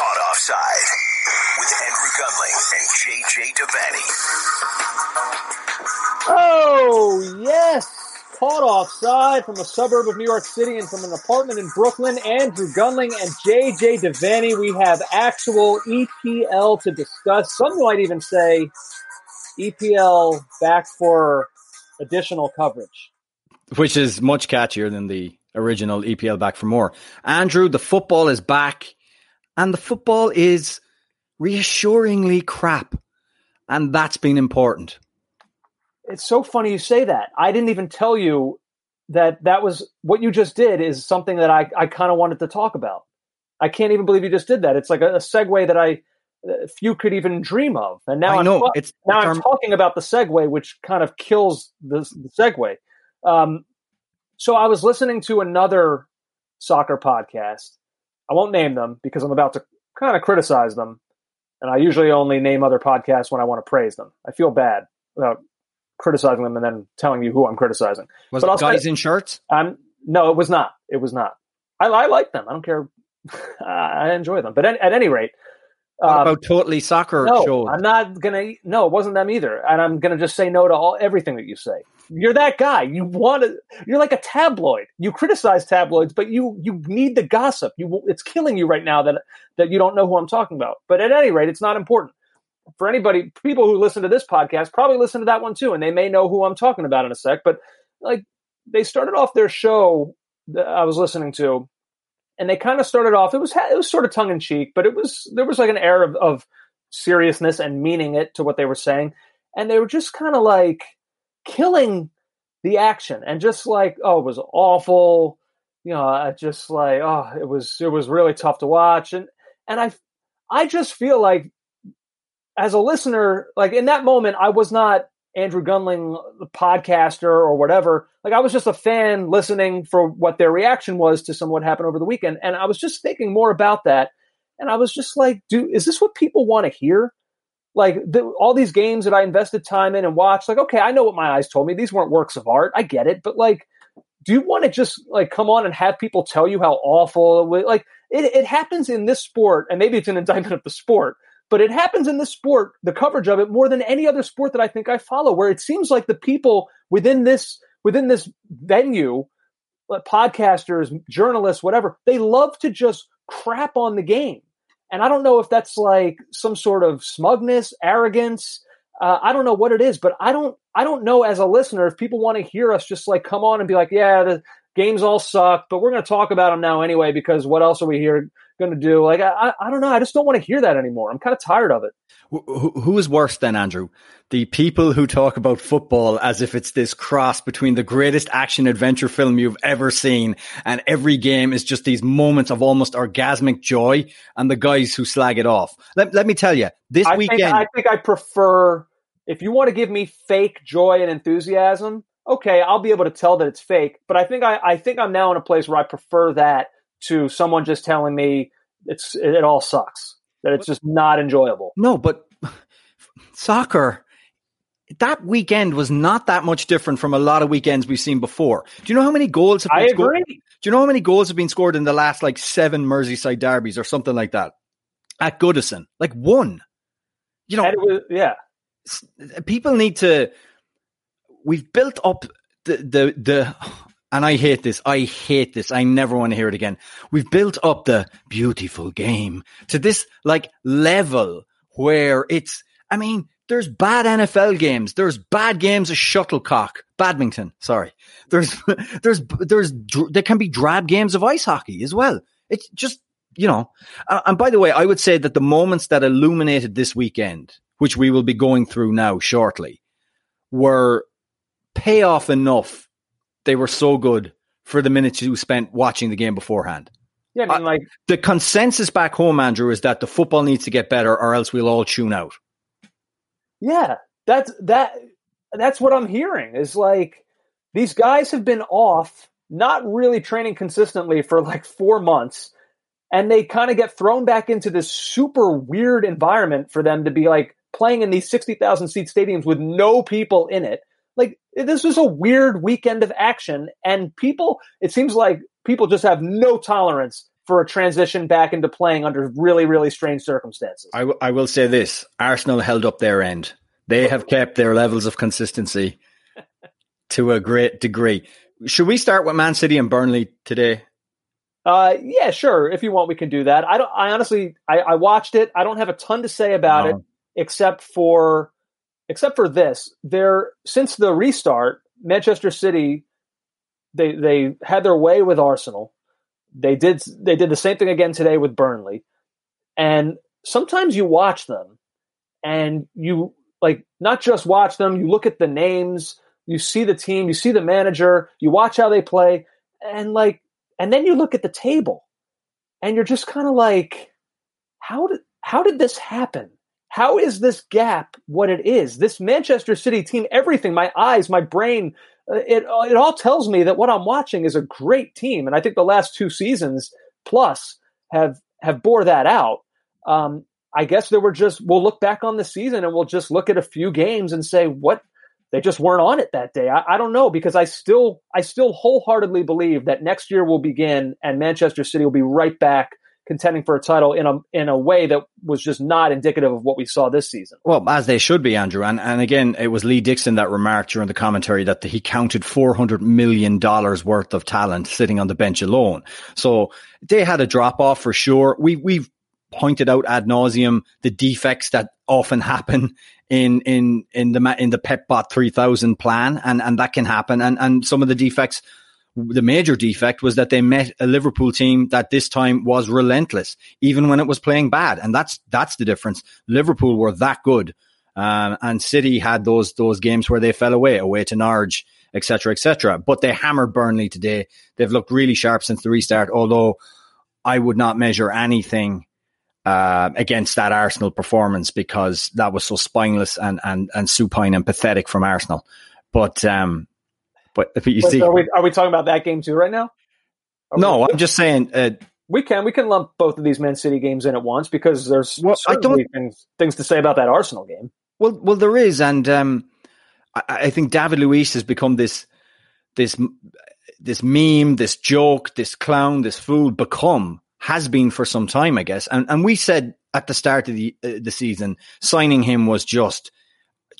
Caught Offside with Andrew Gunling and JJ Devaney. Oh, yes. Caught offside from a suburb of New York City and from an apartment in Brooklyn. Andrew Gunling and JJ Devaney. We have actual EPL to discuss. Some might even say EPL back for additional coverage. Which is much catchier than the original EPL back for more. Andrew, the football is back and the football is reassuringly crap. And that's been important. It's so funny you say that. I didn't even tell you that that was what you just did is something that I, I kind of wanted to talk about. I can't even believe you just did that. It's like a, a segue that I few could even dream of. And now I I'm know, it's- now I'm talking about the segue, which kind of kills the, the segue. Um, so I was listening to another soccer podcast. I won't name them because I'm about to kind of criticize them, and I usually only name other podcasts when I want to praise them. I feel bad about criticizing them and then telling you who I'm criticizing. Was But it guys in shirts? I'm no, it was not. It was not. I, I like them. I don't care. I enjoy them. But at, at any rate, um, about totally soccer no, shows? I'm not gonna. No, it wasn't them either. And I'm gonna just say no to all everything that you say. You're that guy. You want to. You're like a tabloid. You criticize tabloids, but you you need the gossip. You it's killing you right now that that you don't know who I'm talking about. But at any rate, it's not important for anybody. People who listen to this podcast probably listen to that one too, and they may know who I'm talking about in a sec. But like they started off their show that I was listening to, and they kind of started off. It was it was sort of tongue in cheek, but it was there was like an air of, of seriousness and meaning it to what they were saying, and they were just kind of like killing the action and just like oh it was awful you know I just like oh it was it was really tough to watch and and i i just feel like as a listener like in that moment i was not andrew gunling the podcaster or whatever like i was just a fan listening for what their reaction was to some what happened over the weekend and i was just thinking more about that and i was just like do is this what people want to hear like the, all these games that I invested time in and watched, like, okay, I know what my eyes told me. These weren't works of art. I get it. But like, do you want to just like come on and have people tell you how awful? Like it, it happens in this sport and maybe it's an indictment of the sport, but it happens in this sport, the coverage of it more than any other sport that I think I follow, where it seems like the people within this, within this venue, podcasters, journalists, whatever, they love to just crap on the game. And I don't know if that's like some sort of smugness, arrogance. Uh, I don't know what it is, but I don't. I don't know as a listener if people want to hear us just like come on and be like, yeah, the games all suck, but we're going to talk about them now anyway because what else are we here going to do? Like, I, I, don't know. I just don't want to hear that anymore. I'm kind of tired of it. Who, who- who is worse than Andrew? The people who talk about football as if it's this cross between the greatest action adventure film you've ever seen, and every game is just these moments of almost orgasmic joy, and the guys who slag it off. Let, let me tell you, this I weekend, think I think I prefer if you want to give me fake joy and enthusiasm. Okay, I'll be able to tell that it's fake, but I think I, I think I'm now in a place where I prefer that to someone just telling me it's it, all sucks. That it's just not enjoyable. no, but soccer. That weekend was not that much different from a lot of weekends we've seen before. Do you know how many goals have been I scored? agree. Do you know how many goals have been scored in the last like seven Merseyside derbies or something like that at Goodison? Like one. You know, was, yeah. people need to. We've built up the the the, and I hate this. I hate this. I never want to hear it again. We've built up the beautiful game to this like level where it's. I mean, there's bad NFL games. There's bad games of shuttlecock, badminton. Sorry. There's there's there's there can be drab games of ice hockey as well. It's just you know. And by the way, I would say that the moments that illuminated this weekend, which we will be going through now shortly, were payoff enough. They were so good for the minutes you spent watching the game beforehand. Yeah, I mean, uh, like, The consensus back home, Andrew, is that the football needs to get better, or else we'll all tune out. yeah, that's that. That's what I'm hearing. Is like these guys have been off, not really training consistently for like four months, and they kind of get thrown back into this super weird environment for them to be like playing in these sixty thousand seat stadiums with no people in it. Like this was a weird weekend of action, and people. It seems like people just have no tolerance for a transition back into playing under really, really strange circumstances. I, w- I will say this Arsenal held up their end. They have kept their levels of consistency to a great degree. Should we start with Man City and Burnley today? Uh, yeah, sure. If you want, we can do that. I don't. I honestly, I, I watched it. I don't have a ton to say about No. it, except for, except for this. There, since the restart, Manchester City, they they had their way with Arsenal. They did they did the same thing again today with Burnley, and sometimes you watch them, and you like not just watch them. You look at the names, you see the team, you see the manager, you watch how they play, and like and then you look at the table and you're just kind of like how did how did this happen how is this gap what it is? This manchester city team everything my eyes my brain uh, it it all tells me that what i'm watching is a great team. And i think the last two seasons plus have have bore that out. Um, i guess there were just we'll look back on the season and we'll just look at a few games and say what they just weren't on it that day. I, I, don't know because I still I still wholeheartedly believe that next year will begin and Manchester City will be right back contending for a title in a in a way that was just not indicative of what we saw this season. Well, as they should be, Andrew. And and again, it was Lee Dixon that remarked during the commentary that he counted four hundred million dollars worth of talent sitting on the bench alone. So they had a drop off for sure. We we've pointed out ad nauseum the defects that often happen in in in the in the Pepbot 3000 plan and and that can happen and and some of the defects the major defect was that they met a Liverpool team that this time was relentless even when it was playing bad. And that's that's the difference. Liverpool were that good. Um, and City had those those games where they fell away away to Norwich etc etc but they hammered Burnley today. They've looked really sharp since the restart although I would not measure anything uh, against that Arsenal performance because that was so spineless and, and, and supine and pathetic from Arsenal. But um, but, but you But see, are we are we talking about that game too right now? Are no, we, I'm just saying. Uh, we can we can lump both of these Man City games in at once because there's Well, I certainly things things to say about that Arsenal game. well, well, there is, and um, I, I think David Luiz has become this this this meme, this joke, this clown, this fool. Become has been for some time, I guess. And and we said at the start of the uh, the season, signing him was just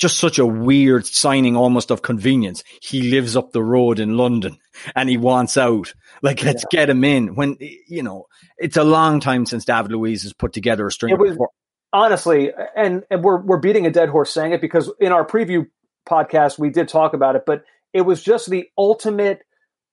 just such a weird signing, almost of convenience. He lives up the road in London and he wants out. Like, let's Yeah. get him in. When you know, it's a long time since David Luiz has put together a string. Was- honestly, and, and we're we're beating a dead horse saying it because in our preview podcast we did talk about it, but it was just the ultimate.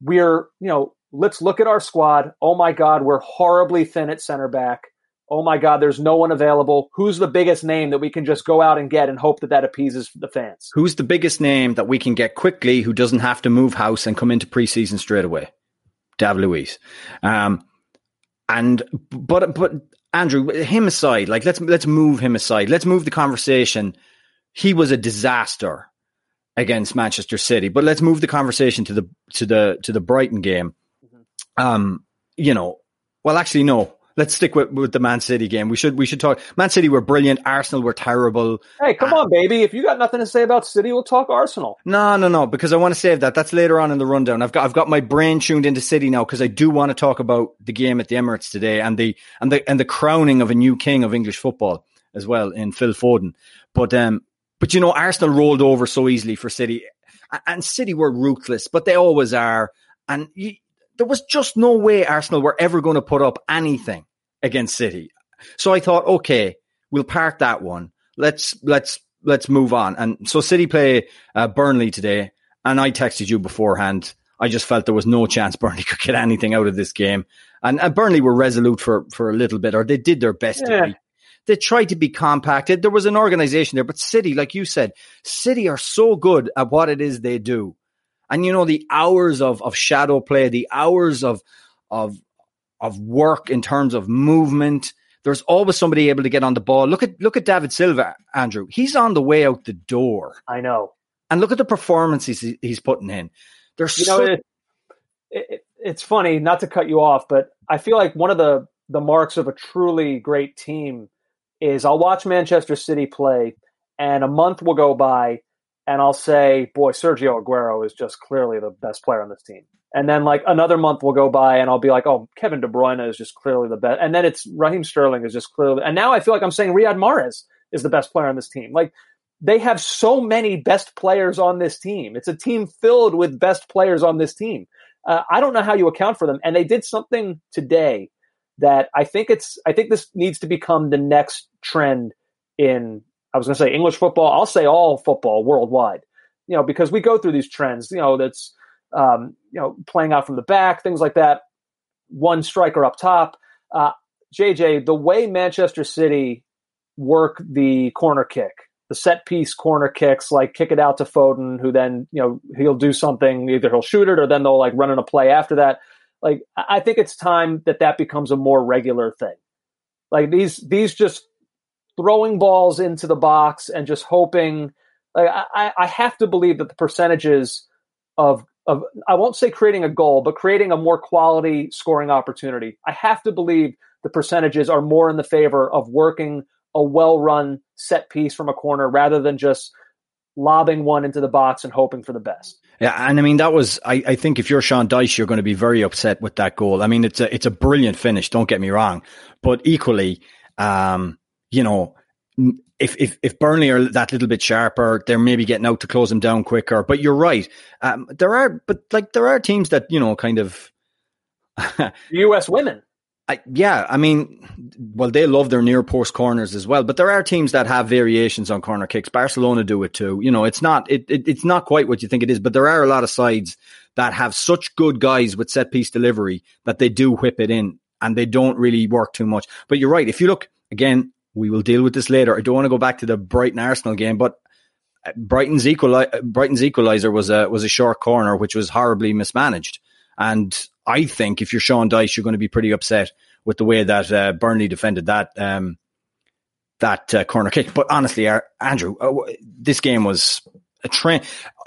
We're you know let's look at our squad. Oh my God, we're horribly thin at center back. Oh my God, there's no one available. Who's the biggest name that we can just go out and get and hope that that appeases the fans? Who's the biggest name that we can get quickly who doesn't have to move house and come into preseason straight away? Dav Luiz. Um, and but but Andrew, him aside, like let's let's move him aside. Let's move the conversation. He was a disaster against Manchester City, but let's move the conversation to the to the to the Brighton game. Um, you know, well, actually, no. Let's stick with, with the Man City game. We should we should talk. Man City were brilliant. Arsenal were terrible. Hey, come on, baby! If you got nothing to say about City, we'll talk Arsenal. No, no, no, because I want to save that. That's later on in the rundown. I've got I've got my brain tuned into City now because I do want to talk about the game at the Emirates today and the and the and the crowning of a new king of English football as well in Phil Foden. But um, but you know, Arsenal rolled over so easily for City, and City were ruthless, but they always are. And you, there was just no way Arsenal were ever going to put up anything against City. So I thought, okay, we'll park that one. Let's let's let's move on. And so City play uh, Burnley today, and I texted you beforehand. I just felt there was no chance Burnley could get anything out of this game, and, and Burnley were resolute for for a little bit, or they did their best. Yeah. They tried to be compacted. There was an organization there, but City, like you said, City are so good at what it is they do, and you know the hours of of shadow play, the hours of of of work in terms of movement. There's always somebody able to get on the ball. Look at look at David Silva, Andrew. He's on the way out the door, I know. and look at the performances he- he's putting in. They're you know so it, it, it's funny not to cut you off but i feel like one of the the marks of a truly great team is i'll watch manchester city play and a month will go by and i'll say boy sergio aguero is just clearly the best player on this team And then like another month will go by and I'll be like, oh, Kevin De Bruyne is just clearly the best. And then it's Raheem Sterling is just clearly. And now I feel like I'm saying Riyad Mahrez is the best player on this team. Like they have so many best players on this team. It's a team filled with best players on this team. Uh, I don't know how you account for them. And they did something today that I think it's, I think this needs to become the next trend in, I was going to say English football. I'll say all football worldwide, you know, because we go through these trends, you know, that's, um, you know, playing out from the back, things like that. One striker up top. Uh, JJ, the way Manchester City work the corner kick, the set piece corner kicks, like kick it out to Foden, who then, you know, he'll do something, either he'll shoot it or then they'll like run in a play after that. Like, I think it's time that that becomes a more regular thing. Like these, these just throwing balls into the box and just hoping, like, I, I have to believe that the percentages of of I won't say creating a goal, but creating a more quality scoring opportunity. I have to believe the percentages are more in the favor of working a well-run set piece from a corner rather than just lobbing one into the box and hoping for the best. Yeah, and I mean that was I, I think if you're Sean Dyche, you're going to be very upset with that goal. I mean it's a it's a brilliant finish, don't get me wrong, but equally, um, you know, if, if, if Burnley are that little bit sharper, they're maybe getting out to close them down quicker. But you're right. Um, there are, but like there are teams that, you know, kind of. U.S. women. I, yeah, I mean, well, they love their near post corners as well, but there are teams that have variations on corner kicks. Barcelona do it too. You know, it's not, it, it, it's not quite what you think it is, but there are a lot of sides that have such good guys with set piece delivery that they do whip it in and they don't really work too much. But you're right. If you look again, we will deal with this later. I don't want to go back to the Brighton Arsenal game, but uh, Brighton's equali- Brighton's equalizer was a was a short corner which was horribly mismanaged. And I think if you're Sean Dyche, you're going to be pretty upset with the way that uh, Burnley defended that um, that uh, corner kick. But honestly, Andrew, uh, this game was a train.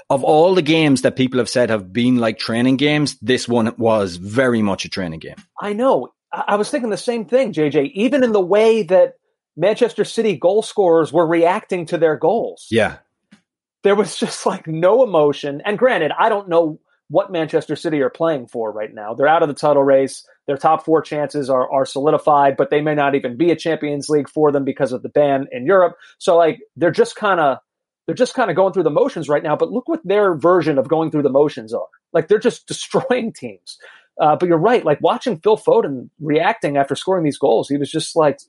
Of all the games that people have said have been like training games, this one was very much a training game. I know. I was thinking the same thing, JJ. Even in the way that Manchester City goal scorers were reacting to their goals. Yeah. There was just like no emotion. And granted, I don't know what Manchester City are playing for right now. They're out of the title race. Their top four chances are, are solidified, but they may not even be a Champions League for them because of the ban in Europe. So like they're just kind of they're just kind of going through the motions right now. But look what their version of going through the motions are. Like they're just destroying teams. Uh, but you're right. Like watching Phil Foden reacting after scoring these goals, he was just like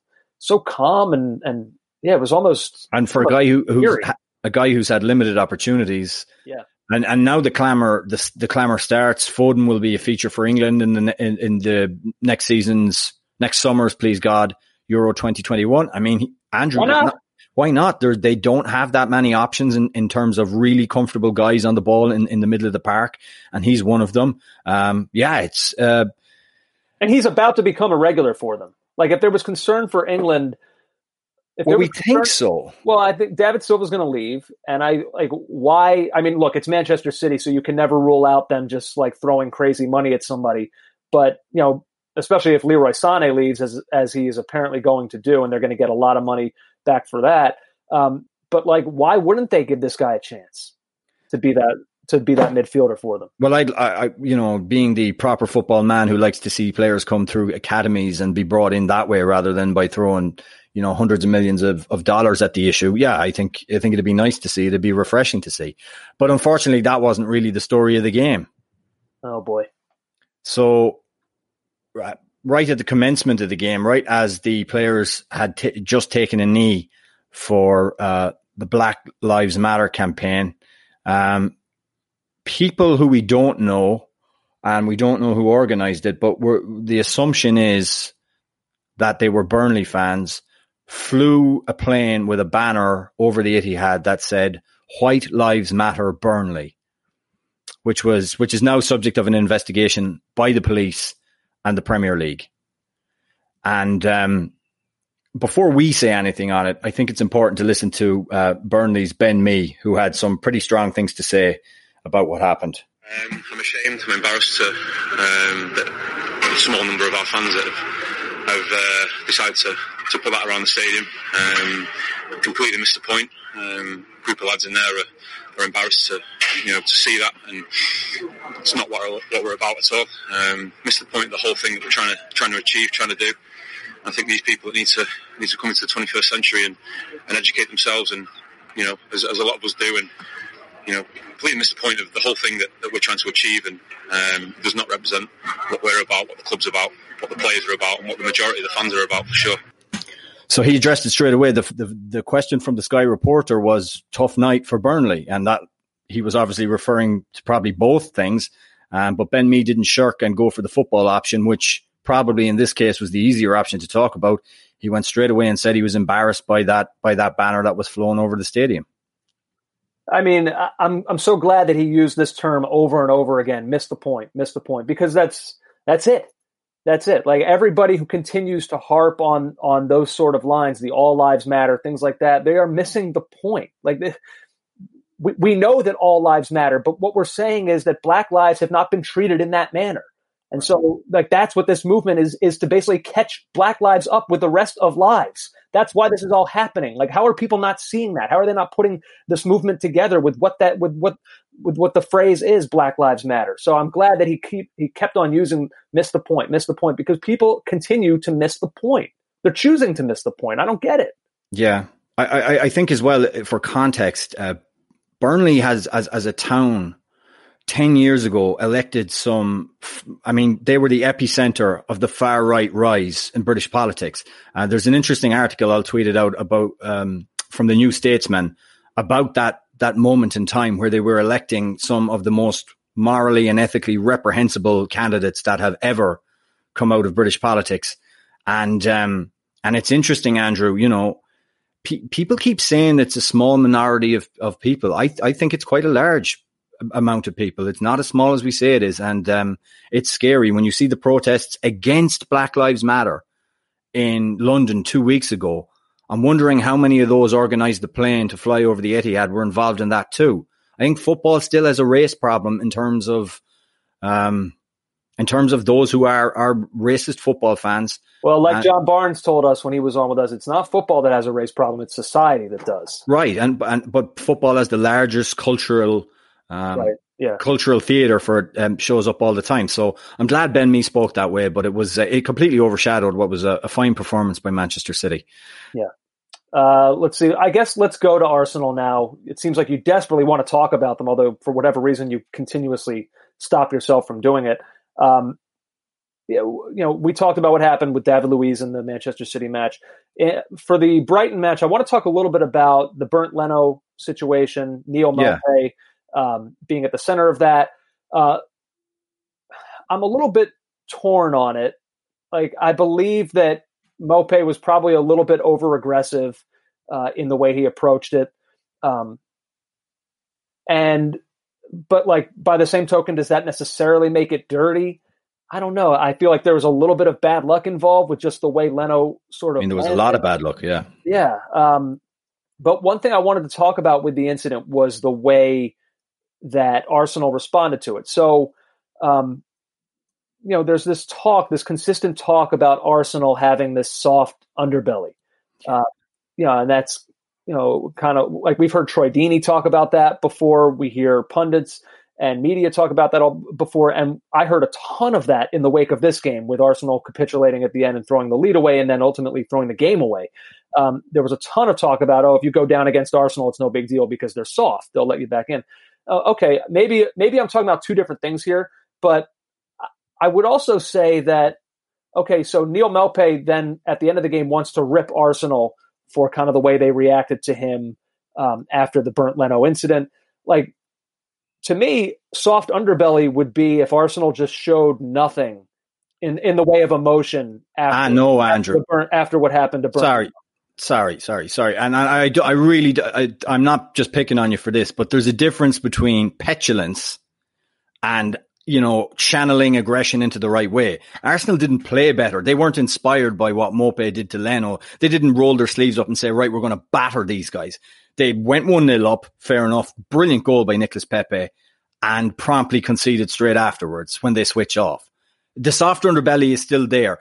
so calm and and yeah, it was almost. And for a guy who who's a guy who's had limited opportunities, yeah. And and now the clamor the the clamor starts. Foden will be a feature for England in the in, in the next season's next summer's please God Euro 2021. I mean, Andrew, why not? why not? They don't have that many options in, in terms of really comfortable guys on the ball in, in the middle of the park, and he's one of them. Um, yeah, it's uh, and he's about to become a regular for them. Like if there was concern for England, if well, we concern, think so. Well, I think David Silva's going to leave, and I like why. I mean, look, it's Manchester City, so you can never rule out them just like throwing crazy money at somebody. But you know, especially if Leroy Sané leaves, as as he is apparently going to do, and they're going to get a lot of money back for that. Um, but like, why wouldn't they give this guy a chance to be that to be that midfielder for them. Well, I, I, you know, being the proper football man who likes to see players come through academies and be brought in that way rather than by throwing, you know, hundreds of millions of, of dollars at the issue. Yeah, I think, I think it'd be nice to see. It'd be refreshing to see. But unfortunately, that wasn't really the story of the game. Oh boy. So, right, right at the commencement of the game, right as the players had t- just taken a knee for uh, the Black Lives Matter campaign, um, people who we don't know and we don't know who organized it, but the assumption is that they were Burnley fans, flew a plane with a banner over the Etihad that said "White Lives Matter Burnley," which was which is now subject of an investigation by the police and the Premier League. And um, before we say anything on it, I think it's important to listen to uh, Burnley's Ben Mee, who had some pretty strong things to say about what happened? Um, I'm ashamed. I'm embarrassed to um, that a small number of our fans that have, have uh, decided to, to put that around the stadium. Um, completely missed the point. Um, group of lads in there are, are embarrassed to, you know, to see that, and it's not what we're, what we're about at all. Um, missed the point of the whole thing that we're trying to trying to achieve, trying to do. I think these people need to need to come into the 21st century and, and educate themselves, and you know, as, as a lot of us do, and you know, completely miss the point of the whole thing that, that we're trying to achieve, and um, does not represent what we're about, what the club's about, what the players are about, and what the majority of the fans are about for sure. So he addressed it straight away. The, the, the question from the Sky reporter was tough night for Burnley, and that he was obviously referring to probably both things. Um, but Ben Mee didn't shirk and go for the football option, which probably in this case was the easier option to talk about. He went straight away and said he was embarrassed by that by that banner that was flown over the stadium. I mean, I'm I'm so glad that he used this term over and over again. Miss the point, miss the point, because that's that's it. That's it. Like everybody who continues to harp on on those sort of lines, the all lives matter, things like that, they are missing the point. Like we, we know that all lives matter, but what we're saying is that black lives have not been treated in that manner. And so like that's what this movement is is to basically catch black lives up with the rest of lives. That's why this is all happening. Like how are people not seeing that? How are they not putting this movement together with what that with what with what the phrase is black lives matter. So I'm glad that he keep he kept on using miss the point, miss the point because people continue to miss the point. They're choosing to miss the point. I don't get it. Yeah. I, I, I think as well for context, uh, Burnley has as as a town 10 years ago elected some, I mean, they were the epicenter of the far right rise in British politics. Uh, there's an interesting article I'll tweet it out about, um, from the New Statesman about that, that moment in time where they were electing some of the most morally and ethically reprehensible candidates that have ever come out of British politics. And, um, and it's interesting, Andrew, you know, pe- people keep saying it's a small minority of, of people. I, I think it's quite a large amount of people. It's not as small as we say it is. And um, it's scary when you see the protests against Black Lives Matter in London two weeks ago. I'm wondering how many of those organised the plane to fly over the Etihad were involved in that too. I think football still has a race problem in terms of, um, in terms of those who are are racist football fans. Well, like and, John Barnes told us when he was on with us, it's not football that has a race problem; it's society that does. Right, and and but football has the largest cultural um, right. Yeah. Cultural theatre for um, shows up all the time. So I'm glad Ben Mee spoke that way, but it was uh, it completely overshadowed what was a, a, fine performance by Manchester City. Yeah. Uh, let's see. I guess let's go to Arsenal now. It seems like you desperately want to talk about them, although for whatever reason you continuously stop yourself from doing it. Um, you know, we talked about what happened with David Luiz in the Manchester City match. Eh, for the Brighton match, I want to talk a little bit about the Bernd Leno situation, Neil Maupay. Yeah um, being at the center of that. Uh, I'm a little bit torn on it. Like I believe that Maupay was probably a little bit over aggressive uh, in the way he approached it, um, and but like by the same token, does that necessarily make it dirty? I don't know. I feel like there was a little bit of bad luck involved with just the way Leno sort of. I mean, there was a lot of bad luck. Yeah. Yeah. Um, but one thing I wanted to talk about with the incident was the way that Arsenal responded to it. So, um, you know, there's this talk, this consistent talk about Arsenal having this soft underbelly. Uh, you know, and that's, you know, kind of like we've heard Troy Deeney talk about that before. We hear pundits and media talk about that all before. And I heard a ton of that in the wake of this game with Arsenal capitulating at the end and throwing the lead away and then ultimately throwing the game away. Um, there was a ton of talk about, oh, if you go down against Arsenal, it's no big deal because they're soft. They'll let you back in uh, okay, maybe maybe I'm talking about two different things here, but I would also say that okay, so Neil Maupay then at the end of the game wants to rip Arsenal for kind of the way they reacted to him um, after the Bernd Leno incident. Like to me, soft underbelly would be if Arsenal just showed nothing in in the way of emotion. After, I know, Andrew. After, after what happened to Bernd. Sorry, Sorry, sorry, sorry. And I, I, I really, I, I'm not just picking on you for this, but there's a difference between petulance and, you know, channeling aggression into the right way. Arsenal didn't play better. They weren't inspired by what Maupay did to Leno. They didn't roll their sleeves up and say, right, we're going to batter these guys. They went 1 0 up. Fair enough. Brilliant goal by Nicolas Pepe and promptly conceded straight afterwards when they switch off the soft underbelly is still there.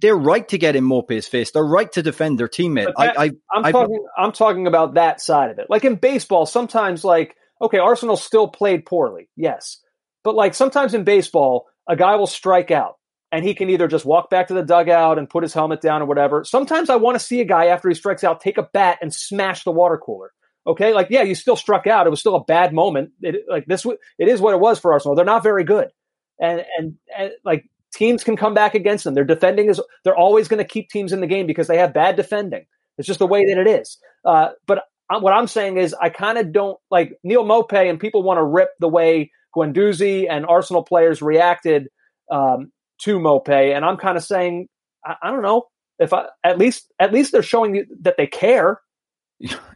They're right to get in Maupay's face. They're right to defend their teammate. That, I, am talking. I'm talking about that side of it. Like in baseball, sometimes like Okay, Arsenal still played poorly, yes, but like sometimes in baseball, a guy will strike out and he can either just walk back to the dugout and put his helmet down or whatever. Sometimes I want to see a guy after he strikes out take a bat and smash the water cooler. Okay, like yeah, you still struck out. It was still a bad moment. It, like this, it is what it was for Arsenal. They're not very good, and and, and like teams can come back against them. Their defending is they're always going to keep teams in the game because they have bad defending. It's just the way that it is. Uh, but what I'm saying is, I kind of don't like Neil Maupay, and people want to rip the way Guendouzi and Arsenal players reacted um, to Maupay, and I'm kind of saying, I, I, don't know if I at least at least they're showing that they care.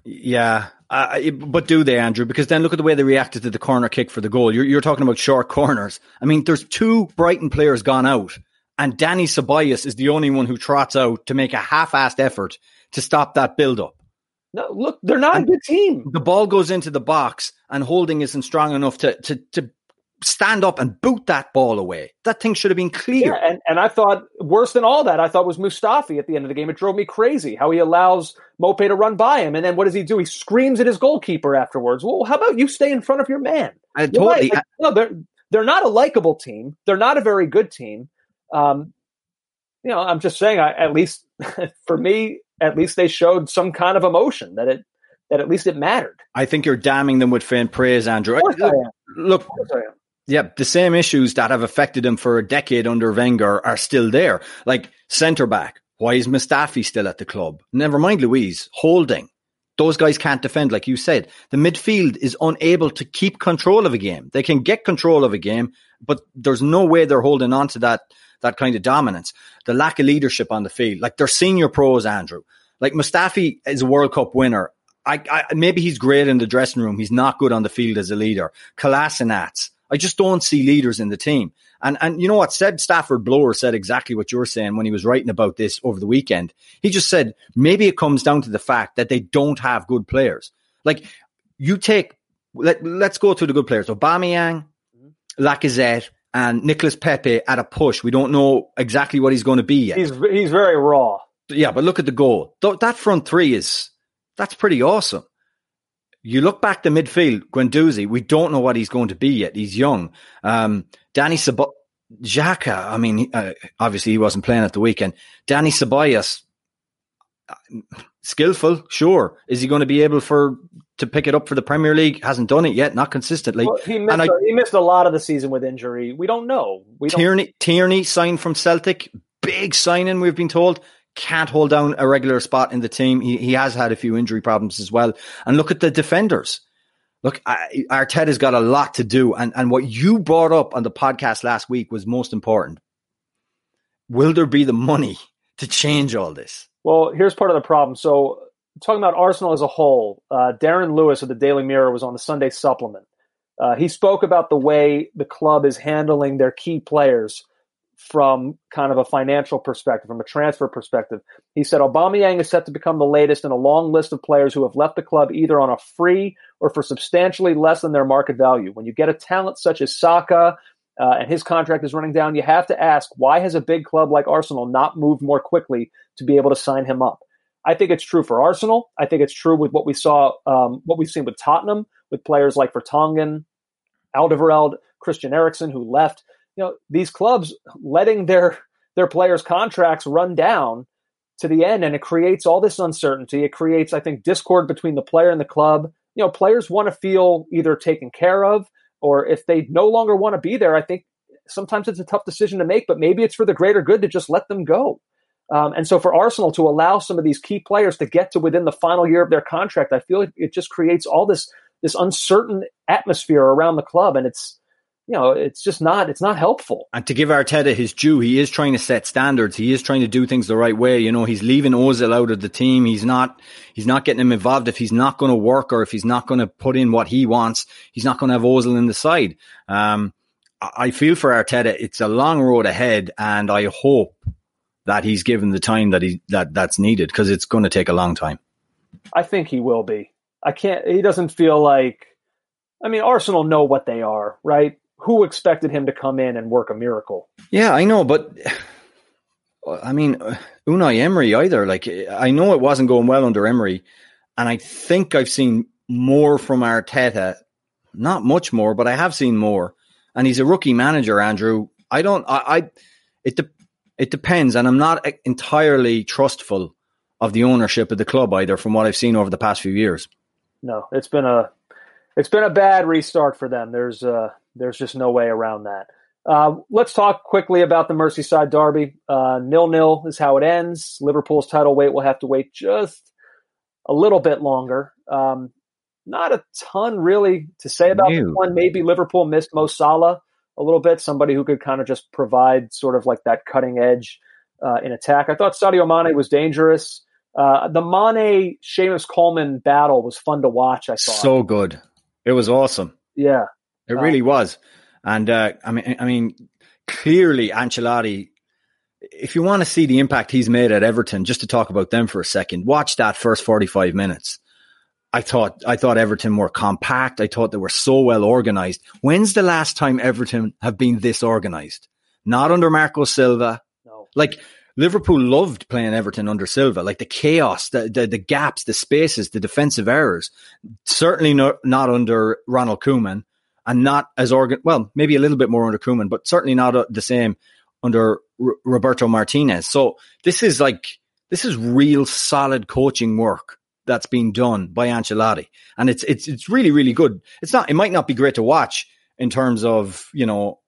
Yeah, uh, but do they, Andrew? Because then look at the way they reacted to the corner kick for the goal. You're, you're talking about short corners. I mean, there's two Brighton players gone out, and Danny Ceballos is the only one who trots out to make a half-assed effort to stop that build-up. No, look, they're not and a good team. The ball goes into the box, and Holding isn't strong enough to to to stand up and boot that ball away. That thing should have been clear. Yeah, and, and I thought worse than all that, I thought was Mustafi at the end of the game. It drove me crazy how he allows Maupay to run by him. And then what does he do? He screams at his goalkeeper afterwards. Well, how about you stay in front of your man? I totally. Like, no, they're, they're not a likable team. They're not a very good team. Um, you know, I'm just saying, I, at least for me, at least they showed some kind of emotion that it, that at least it mattered. I think you're damning them with faint praise, Andrew. Look, look yeah, the same issues that have affected him for a decade under Wenger are still there. Like centre back, why is Mustafi still at the club? Never mind Luiz Holding. Those guys can't defend, like you said. The midfield is unable to keep control of a game. They can get control of a game, but there's no way they're holding on to that that kind of dominance. The lack of leadership on the field, like they're senior pros, Andrew. Like Mustafi is a World Cup winner. I, I, maybe he's great in the dressing room. He's not good on the field as a leader. Kolasinac, I just don't see leaders in the team. And and you know what? Said Stafford Blower said exactly what you're saying when he was writing about this over the weekend. He just said maybe it comes down to the fact that they don't have good players. Like you take let let's go through the good players. Aubameyang, mm-hmm. Lacazette, and Nicolas Pepe at a push. We don't know exactly what he's going to be yet. He's he's very raw. Yeah, but look at the goal. That front three is that's pretty awesome. You look back to midfield, Guendouzi, we don't know what he's going to be yet. He's young. Um, Danny Sab- Xhaka, I mean, uh, obviously he wasn't playing at the weekend. Danny Ceballos, skillful, sure. Is he going to be able for to pick it up for the Premier League? Hasn't done it yet, not consistently. Well, he, missed I, he missed a lot of the season with injury. We don't know. We Tierney, don't... Tierney signed from Celtic, big signing. We've been told can't hold down a regular spot in the team. He, he has had a few injury problems as well. And look at the defenders. Look, I, Arteta's got a lot to do. And, and what you brought up on the podcast last week was most important. Will there be the money to change all this? Well, here's part of the problem. So, talking about Arsenal as a whole, uh, Darren Lewis of the Daily Mirror was on the Sunday supplement. Uh, he spoke about the way the club is handling their key players from kind of a financial perspective, from a transfer perspective. He said Aubameyang is set to become the latest in a long list of players who have left the club either on a free or for substantially less than their market value. When you get a talent such as Saka uh, and his contract is running down, you have to ask why has a big club like Arsenal not moved more quickly to be able to sign him up? I think it's true for Arsenal. I think it's true with what we saw, um, what we've seen with Tottenham, with players like Vertonghen, Alderweireld, Christian Eriksen, who left you know these clubs letting their their players contracts run down to the end and it creates all this uncertainty. It creates i think discord between the player and the club. You know players want to feel either taken care of or if they no longer want to be there i think sometimes it's a tough decision to make but maybe it's for the greater good to just let them go. Um, and so for arsenal to allow some of these key players to get to within the final year of their contract i feel like it just creates all this this uncertain atmosphere around the club and it's you know, it's just not it's not helpful. And to give Arteta his due, he is trying to set standards. He is trying to do things the right way. You know, he's leaving Ozil out of the team. He's not he's not getting him involved if he's not going to work or if he's not going to put in what he wants. He's not going to have Ozil in the side. Um, I feel for Arteta, it's a long road ahead, and I hope that he's given the time that he that that's needed because it's going to take a long time. I think he will be. I can't. He doesn't feel like. I mean, Arsenal know what they are, right? Who expected him to come in and work a miracle? Yeah, I know, but I mean, Unai Emery either. Like, I know it wasn't going well under Emery, and I think I've seen more from Arteta not much more, but I have seen more. And he's a rookie manager, Andrew. I don't. I. I it. De- it depends, and I'm not entirely trustful of the ownership of the club either, from what I've seen over the past few years. No, it's been a it's been a bad restart for them. There's uh there's just no way around that. Uh, let's talk quickly about the Merseyside derby. Uh, nil nil is how it ends. Liverpool's title wait will have to wait just a little bit longer. Um, not a ton really to say about this one. Maybe Liverpool missed Mo Salah a little bit, somebody who could kind of just provide sort of like that cutting edge uh, in attack. I thought Sadio Mane was dangerous. Uh, the Mane Seamus Coleman battle was fun to watch. I thought so good. It was awesome. Yeah, it really was. And uh, I mean, I mean, clearly Ancelotti. If you want to see the impact he's made at Everton, just to talk about them for a second, watch that first forty-five minutes. I thought I thought Everton were compact. I thought they were so well organized. When's the last time Everton have been this organized? Not under Marco Silva. No. Like Liverpool loved playing Everton under Silva, like the chaos, the, the, the gaps, the spaces, the defensive errors. Certainly not, not under Ronald Koeman and not as organ, well, maybe a little bit more under Koeman, but certainly not uh, the same under R- Roberto Martinez. So this is like, this is real solid coaching work that's being done by Ancelotti. And it's, it's, it's really, really good. It's not, it might not be great to watch in terms of, you know,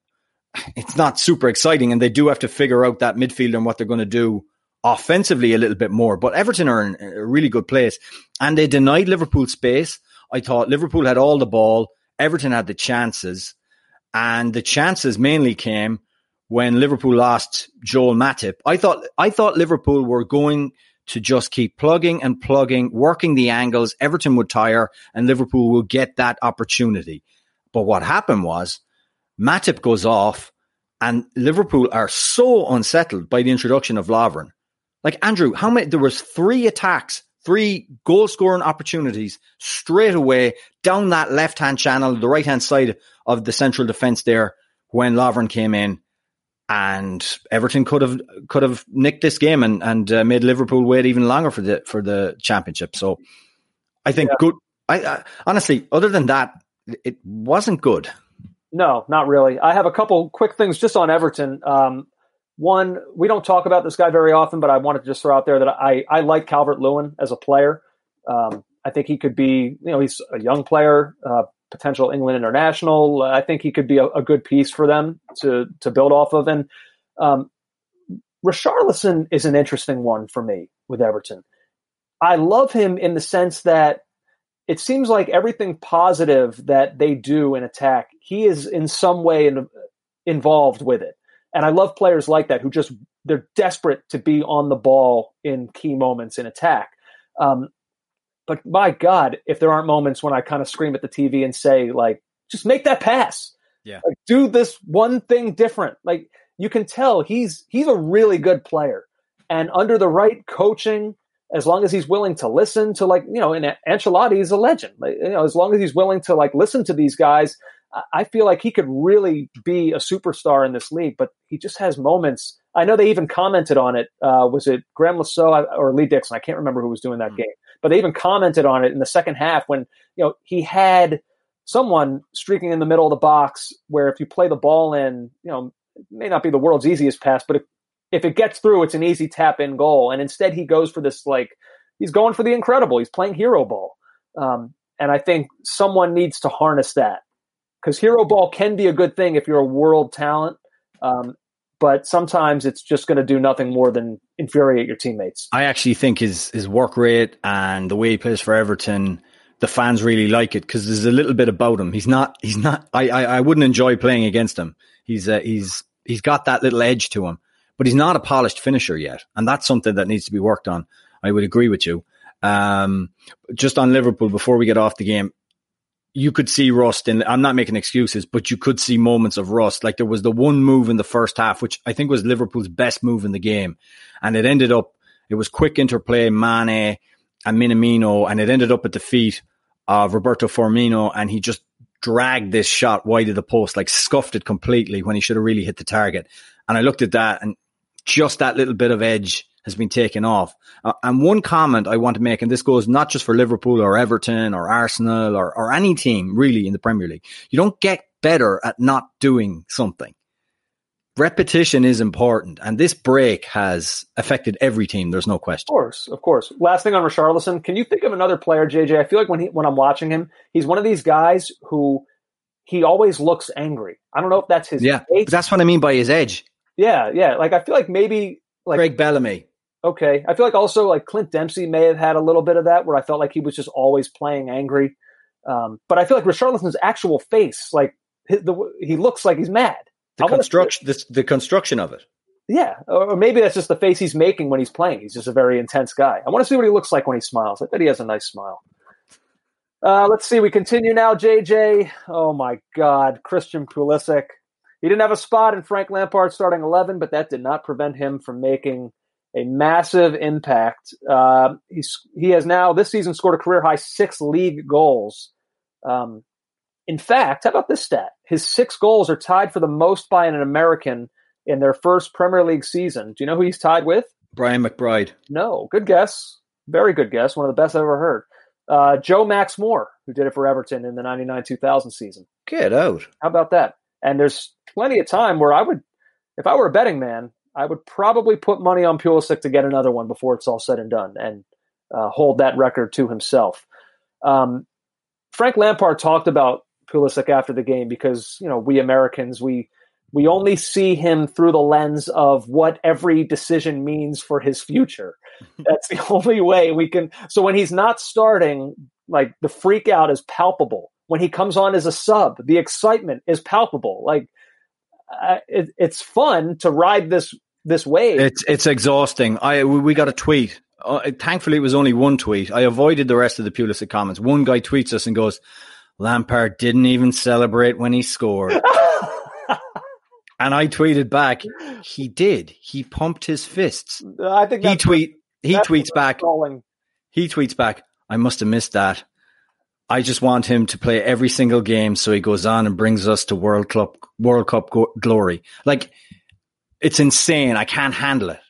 it's not super exciting and they do have to figure out that midfield and what they're going to do offensively a little bit more. But Everton are in a really good place and they denied Liverpool space. I thought Liverpool had all the ball. Everton had the chances and the chances mainly came when Liverpool lost Joel Matip. I thought, I thought Liverpool were going to just keep plugging and plugging, working the angles. Everton would tire and Liverpool will get that opportunity. But what happened was Matip goes off and Liverpool are so unsettled by the introduction of Lovren. Like Andrew, how many, there was three attacks, three goal scoring opportunities straight away down that left hand channel, the right hand side of the central defense there when Lovren came in and Everton could have could have nicked this game and and uh, made Liverpool wait even longer for the for the championship. So I think yeah. good. I, I, honestly, other than that, it wasn't good. No, not really. I have a couple quick things just on Everton. Um, one, we don't talk about this guy very often, but I wanted to just throw out there that I I like Calvert Lewin as a player. Um, I think he could be, you know, he's a young player, uh, potential England international. I think he could be a, a, good piece for them to to build off of. And um, Richarlison is an interesting one for me with Everton. I love him in the sense that it seems like everything positive that they do in attack, he is in some way in, involved with it. And I love players like that who just they're desperate to be on the ball in key moments in attack. Um, but my God, if there aren't moments when I kind of scream at the TV and say, like, just make that pass. Yeah. Like, do this one thing different. Like you can tell he's he's a really good player. And under the right coaching, as long as he's willing to listen to like, you know, and Ancelotti is a legend. Like, you know, as long as he's willing to like listen to these guys, I feel like he could really be a superstar in this league, but he just has moments. I know they even commented on it. Uh, was it Graham Saux or Lee Dixon? I can't remember who was doing that mm-hmm. game, but they even commented on it in the second half when you know he had someone streaking in the middle of the box where if you play the ball in, you know, it may not be the world's easiest pass, but if, if it gets through, it's an easy tap in goal. And instead, he goes for this like he's going for the incredible. He's playing hero ball, um, and I think someone needs to harness that because hero ball can be a good thing if you're a world talent. Um, but sometimes it's just going to do nothing more than infuriate your teammates. I actually think his his work rate and the way he plays for Everton, the fans really like it because there's a little bit about him. He's not he's not. I I, I wouldn't enjoy playing against him. He's uh, he's he's got that little edge to him, but he's not a polished finisher yet, and that's something that needs to be worked on. I would agree with you. Um, just on Liverpool before we get off the game, you could see rust and I'm not making excuses, but you could see moments of rust. Like there was the one move in the first half, which I think was Liverpool's best move in the game. And it ended up, it was quick interplay, Mane and Minamino, and it ended up at the feet of Roberto Firmino. And he just dragged this shot wide of the post, like scuffed it completely when he should have really hit the target. And I looked at that and just that little bit of edge has been taken off. Uh, and one comment I want to make, and this goes not just for Liverpool or Everton or Arsenal or, or any team really in the Premier League. You don't get better at not doing something. Repetition is important, and this break has affected every team. There's no question. Of course, of course. Last thing on Richarlison, can you think of another player, JJ? I feel like when he, when I'm watching him, he's one of these guys who he always looks angry. I don't know if that's his. Yeah, that's what I mean by his edge. Yeah, yeah. Like I feel like maybe like Craig Bellamy. Okay, I feel like also like Clint Dempsey may have had a little bit of that, where I felt like he was just always playing angry. Um, but I feel like Richarlison's actual face, like his, the, he looks like he's mad. The construction, the, the construction of it. Yeah, or, or maybe that's just the face he's making when he's playing. He's just a very intense guy. I want to see what he looks like when he smiles. I bet he has a nice smile. Uh, let's see. We continue now. JJ. Oh my God, Christian Pulisic. He didn't have a spot in Frank Lampard's starting eleven, but that did not prevent him from making a massive impact. Uh, he's he has now this season scored a career high six league goals. Um, in fact, how about this stat? His six goals are tied for the most by an American in their first Premier League season. Do you know who he's tied with? Brian McBride. No, good guess. Very good guess. One of the best I've ever heard. Uh, Joe Max Moore, who did it for Everton in the 99 2000 season. Get out. How about that? And there's plenty of time where I would, if I were a betting man, I would probably put money on Pulisic to get another one before it's all said and done and uh, hold that record to himself. Um, Frank Lampard talked about Pulisic after the game because you know we Americans we we only see him through the lens of what every decision means for his future. That's the only way we can. So when he's not starting, like the freak out is palpable. When he comes on as a sub, the excitement is palpable. Like uh, it, it's fun to ride this this wave. It's it's exhausting. I we got a tweet. Uh, thankfully, it was only one tweet. I avoided the rest of the Pulisic comments. One guy tweets us and goes, "Lampard didn't even celebrate when he scored." and I tweeted back, "He did. He pumped his fists." I think he tweet he tweets back. Calling. He tweets back. I must have missed that. I just want him to play every single game so he goes on and brings us to World Cup World Cup go- glory. Like it's insane. I can't handle it.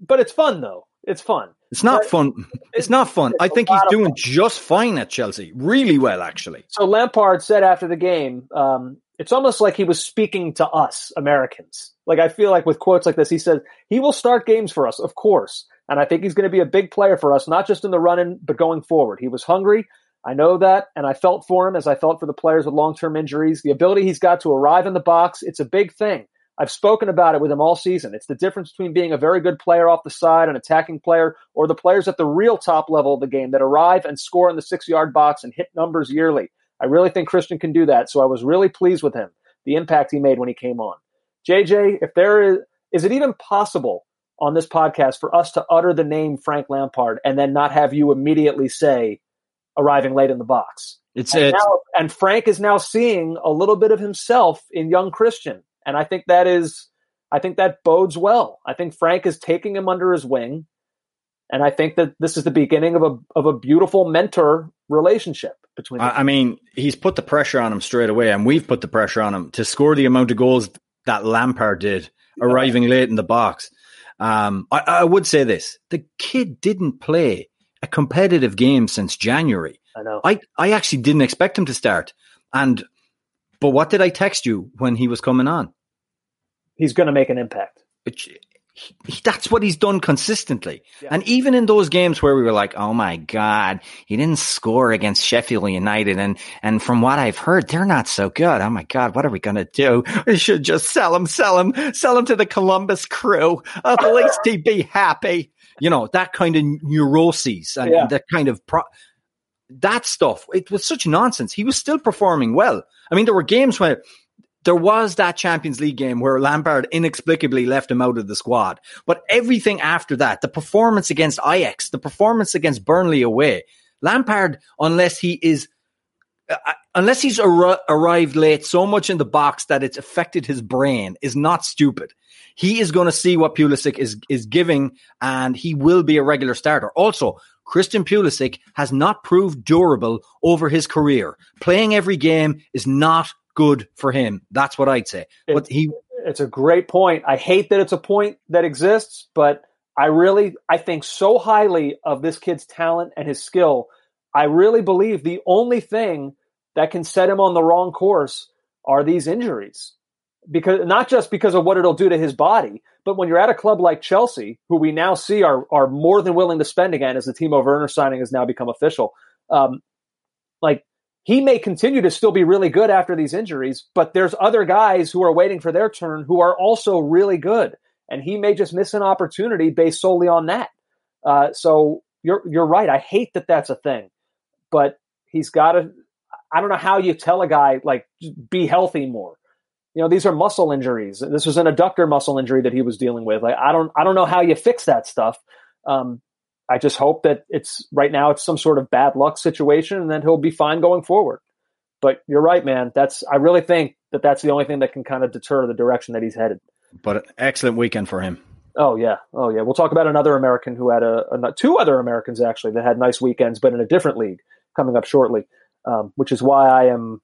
But it's fun though. It's fun. It's not but fun. It's, not fun. It's I think he's doing just fine at Chelsea. Really well, actually. So Lampard said after the game, um, it's almost like he was speaking to us Americans. Like I feel like with quotes like this, he said he will start games for us, of course, and I think he's going to be a big player for us, not just in the run-in, but going forward. He was hungry. I know that, and I felt for him as I felt for the players with long-term injuries. The ability he's got to arrive in the box, it's a big thing. I've spoken about it with him all season. It's the difference between being a very good player off the side, an attacking player, or the players at the real top level of the game that arrive and score in the six yard box and hit numbers yearly. I really think Christian can do that. So I was really pleased with him, the impact he made when he came on. JJ, if there is, is it even possible on this podcast for us to utter the name Frank Lampard and then not have you immediately say arriving late in the box? It's and, it. Now, and Frank is now seeing a little bit of himself in young Christian. And I think that is, I think that bodes well. I think Frank is taking him under his wing. And I think that this is the beginning of a, of a beautiful mentor relationship between. I, I mean, he's put the pressure on him straight away, and we've put the pressure on him to score the amount of goals that Lampard did, arriving late in the box. Um, I, I would say this: the kid didn't play a competitive game since January. I know. I, I actually didn't expect him to start, and but what did I text you when he was coming on? He's going to make an impact. He, he, that's what he's done consistently. Yeah. And even in those games where we were like, "Oh my god, he didn't score against Sheffield United," and and from what I've heard, they're not so good. Oh my god, what are we gonna do? We should just sell him, sell him, sell him to the Columbus Crew. At least he'd be happy. You know that kind of neuroses and yeah. that kind of pro- that stuff. It was such nonsense. He was still performing well. I mean, there were games where there was that Champions League game where Lampard inexplicably left him out of the squad. But everything after that, the performance against Ajax, the performance against Burnley away, Lampard, unless he is, uh, uh, unless he's ar- arrived late so much in the box that it's affected his brain, is not stupid. He is going to see what Pulisic is is giving, and he will be a regular starter. Also, Christian Pulisic has not proved durable over his career. Playing every game is not good for him. That's what I'd say. But he it's a great point. I hate that it's a point that exists, but I really, I think so highly of this kid's talent and his skill. I really believe the only thing that can set him on the wrong course are these injuries. Because not just because of what it'll do to his body, but when you're at a club like Chelsea, who we now see are are more than willing to spend again as the Timo Werner signing has now become official, um, like he may continue to still be really good after these injuries, but there's other guys who are waiting for their turn who are also really good, and he may just miss an opportunity based solely on that. Uh, so you're you're right. I hate that that's a thing, but he's got to. I don't know how you tell a guy like be healthy more. You know, these are muscle injuries. This was an adductor muscle injury that he was dealing with. Like I don't I don't know how you fix that stuff. Um, I just hope that it's right now it's some sort of bad luck situation and then he'll be fine going forward. But you're right, man. That's I really think that that's the only thing that can kind of deter the direction that he's headed. But an excellent weekend for him. Oh yeah, oh yeah. We'll talk about another American who had a, a two other Americans actually that had nice weekends, but in a different league coming up shortly um, which is why I am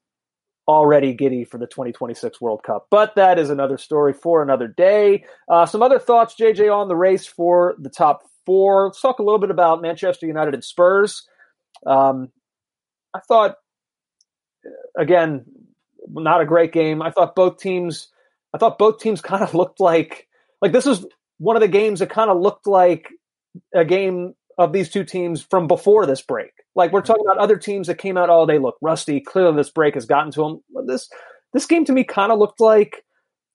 already giddy for the 2026 World Cup. But that is another story for another day. Uh, some other thoughts, JJ, on the race for the top four. Let's talk a little bit about Manchester United and Spurs. Um, I thought, again, not a great game. I thought both teams. I thought both teams kind of looked like like this was one of the games that kind of looked like a game of these two teams from before this break. Like we're talking about other teams that came out, oh, they look rusty. Clearly, this break has gotten to them. This this game to me kind of looked like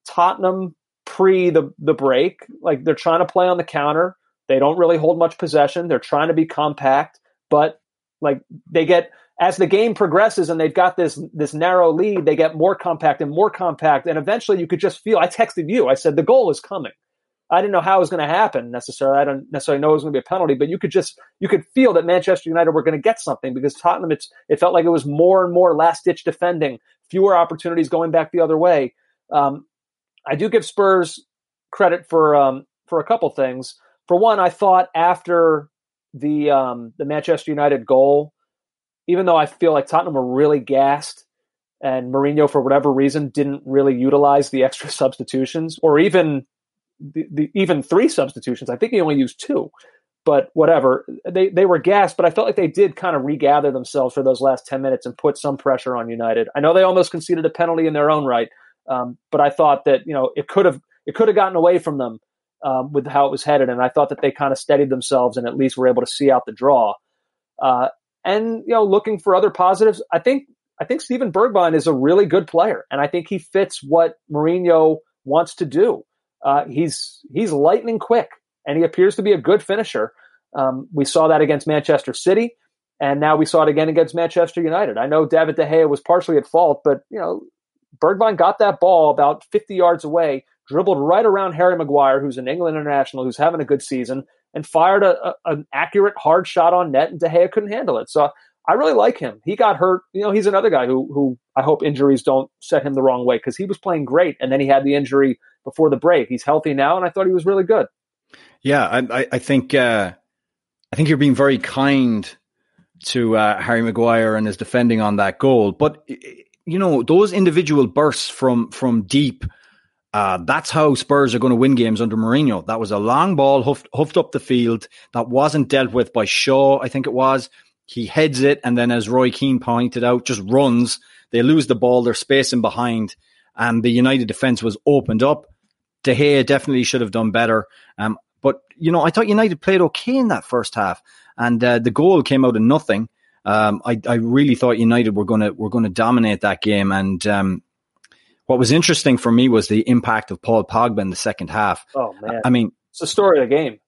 Tottenham pre the the break. Like they're trying to play on the counter. They don't really hold much possession. They're trying to be compact, but like they get as the game progresses and they've got this this narrow lead, they get more compact and more compact, and eventually you could just feel. I texted you. I said the goal is coming. I didn't know how it was going to happen necessarily. I don't necessarily know it was going to be a penalty, but you could just you could feel that Manchester United were going to get something because Tottenham. It's it felt like it was more and more last ditch defending, fewer opportunities going back the other way. Um, I do give Spurs credit for um, for a couple things. For one, I thought after the um, the Manchester United goal, even though I feel like Tottenham were really gassed and Mourinho for whatever reason didn't really utilize the extra substitutions or even the, the even three substitutions. I think he only used two, but whatever. They they were gassed, but I felt like they did kind of regather themselves for those last ten minutes and put some pressure on United. I know they almost conceded a penalty in their own right, um, but I thought that you know it could have it could have gotten away from them um, with how it was headed, and I thought that they kind of steadied themselves and at least were able to see out the draw. Uh, and you know, looking for other positives, I think I think Steven Bergwijn is a really good player, and I think he fits what Mourinho wants to do. Uh, he's he's lightning quick, and he appears to be a good finisher. Um, we saw that against Manchester City, and now we saw it again against Manchester United. I know David De Gea was partially at fault, but you know, Bergwijn got that ball about 50 yards away, dribbled right around Harry Maguire, who's an England international, who's having a good season, and fired a, a, an accurate, hard shot on net, and De Gea couldn't handle it. So I really like him. He got hurt. You know, he's another guy who who I hope injuries don't set him the wrong way because he was playing great, and then he had the injury before the break. He's healthy now, and I thought he was really good. Yeah, I, I think uh, I think you're being very kind to uh, Harry Maguire and his defending on that goal, but you know those individual bursts from from deep. Uh, that's how Spurs are going to win games under Mourinho. That was a long ball huffed, huffed up the field that wasn't dealt with by Shaw, I think it was. He heads it, and then, as Roy Keane pointed out, just runs. They lose the ball. They're spacing behind, and the United defense was opened up. De Gea definitely should have done better. Um, but you know, I thought United played okay in that first half, and uh, the goal came out of nothing. Um, I, I, really thought United were going to were going to dominate that game, and um, what was interesting for me was the impact of Paul Pogba in the second half. Oh man! I mean, it's the story of the game.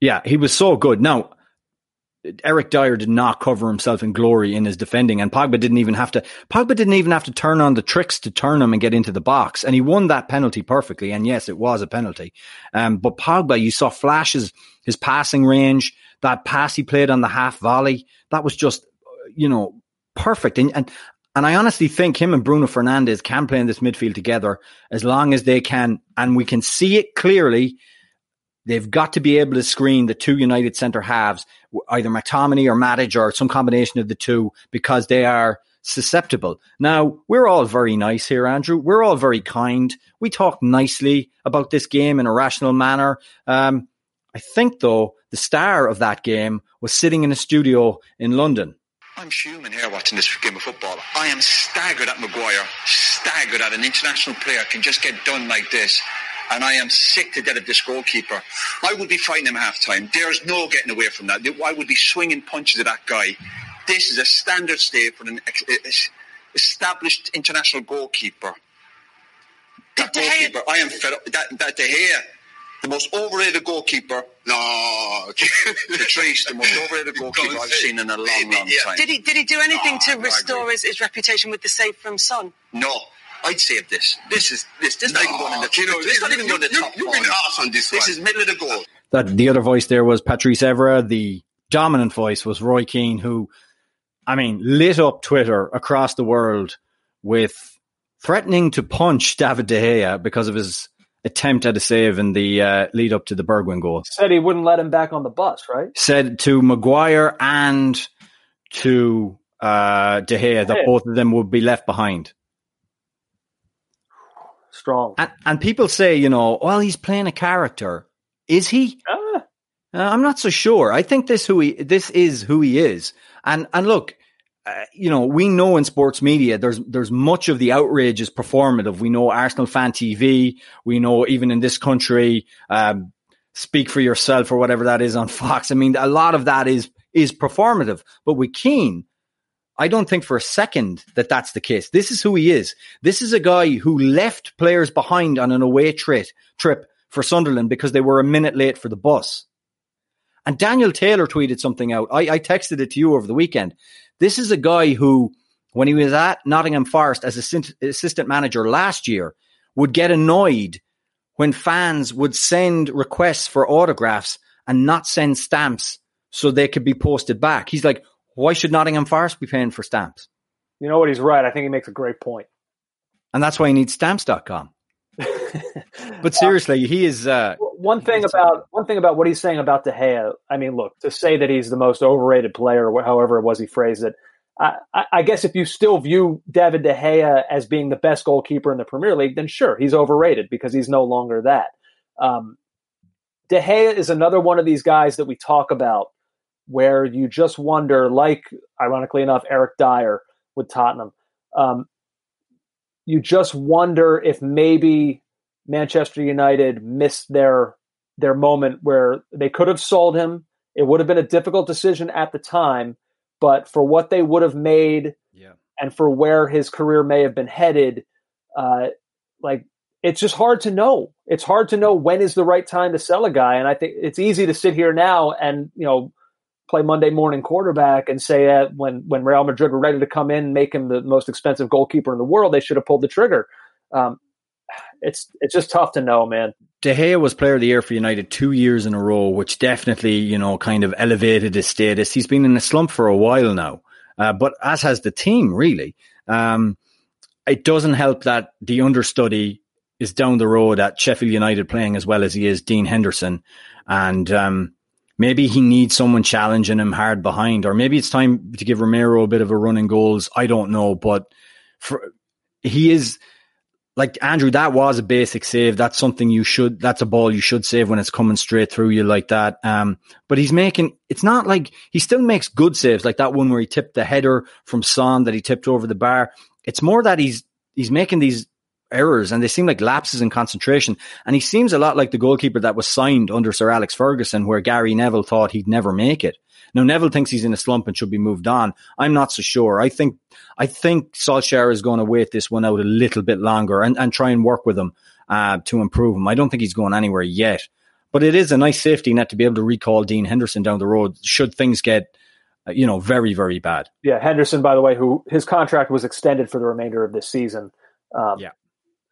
Yeah, he was so good. Now, Eric Dier did not cover himself in glory in his defending, and Pogba didn't even have to. Pogba didn't even have to turn on the tricks to turn him and get into the box, and he won that penalty perfectly. And yes, it was a penalty. Um, but Pogba, you saw flashes, his passing range, that pass he played on the half volley, that was just, you know, perfect. And and and I honestly think him and Bruno Fernandes can play in this midfield together as long as they can, and we can see it clearly They've got to be able to screen the two United centre halves, either McTominay or Matic or some combination of the two, because they are susceptible. Now, we're all very nice here, Andrew. We're all very kind. We talk nicely about this game in a rational manner. Um, I think though the star of that game was sitting in a studio in London. I'm human here watching this game of football. I am staggered at Maguire, staggered at an international player can just get done like this. And I am sick to death of this goalkeeper. I would be fighting him half time. There's no getting away from that. I would be swinging punches at that guy. This is a standard stay for an established international goalkeeper. That goalkeeper, I am fed up. That, that De Gea, the most overrated goalkeeper. No, Patrice, the most overrated goalkeeper I've seen in a long, long time. Did he did he do anything oh, to restore his, his reputation with the save from Son? No. I'd save this. This is this. This no, not even going in the. You know, this not even going in the top. You've been harsh on this. This one. is middle of the goal. That the other voice there was Patrice Evra. The dominant voice was Roy Keane, who, I mean, lit up Twitter across the world with threatening to punch David De Gea because of his attempt at a save in the uh, lead up to the Bergwijn goal. Said he wouldn't let him back on the bus, right? Said to Maguire and to uh, De Gea that both of them would be left behind. Strong. And, and, people say, you know, well, he's playing a character. Is he? Ah. Uh, I'm not so sure. I think this who he this is who he is. And and look, uh, you know, we know in sports media there's there's much of the outrage is performative. We know Arsenal fan TV. We know even in this country, um, speak for yourself or whatever that is on Fox. I mean, a lot of that is is performative. But with Keane, I don't think for a second that that's the case. This is who he is. This is a guy who left players behind on an away trip trip for Sunderland because they were a minute late for the bus. And Daniel Taylor tweeted something out. I, I texted it to you over the weekend. This is a guy who, when he was at Nottingham Forest as assistant manager last year, would get annoyed when fans would send requests for autographs and not send stamps so they could be posted back. He's like, why should Nottingham Forest be paying for stamps? You know what? He's right. I think he makes a great point. And that's why he needs stamps.com. but seriously, he is. Uh, one thing about one thing about what he's saying about De Gea. I mean, look to say that he's the most overrated player, however it was he phrased it. I, I, guess if you still view David De Gea as being the best goalkeeper in the Premier League, then sure, he's overrated because he's no longer that. Um, De Gea is another one of these guys that we talk about where you just wonder, like ironically enough, Eric Dier with Tottenham. Um, you just wonder if maybe Manchester United missed their their moment where they could have sold him. It would have been a difficult decision at the time, but for what they would have made yeah. and for where his career may have been headed, uh, like it's just hard to know. It's hard to know when is the right time to sell a guy. And I think it's easy to sit here now and you know play Monday morning quarterback and say that when when Real Madrid were ready to come in and make him the most expensive goalkeeper in the world, they should have pulled the trigger. Um, it's it's just tough to know, man. De Gea was Player of the Year for United two years in a row, which definitely you know kind of elevated his status. He's been in a slump for a while now, uh, but as has the team really. Um, it doesn't help that the understudy is down the road at Sheffield United playing as well as he is, Dean Henderson, and um, maybe he needs someone challenging him hard behind, or maybe it's time to give Romero a bit of a run in goals. I don't know, but for, he is like Andrew. That was a basic save. That's something you should. That's a ball you should save when it's coming straight through you like that. Um, but he's making. It's not like he still makes good saves, like that one where he tipped the header from Son that he tipped over the bar. It's more that he's he's making these errors and they seem like lapses in concentration. And he seems a lot like the goalkeeper that was signed under Sir Alex Ferguson, where Gary Neville thought he'd never make it. Now Neville thinks he's in a slump and should be moved on. I'm not so sure. I think I think Solskjaer is going to wait this one out a little bit longer and, and try and work with him uh, to improve him. I don't think he's going anywhere yet. But it is a nice safety net to be able to recall Dean Henderson down the road should things get uh, you know very very bad. Yeah, Henderson by the way who his contract was extended for the remainder of this season. Um, yeah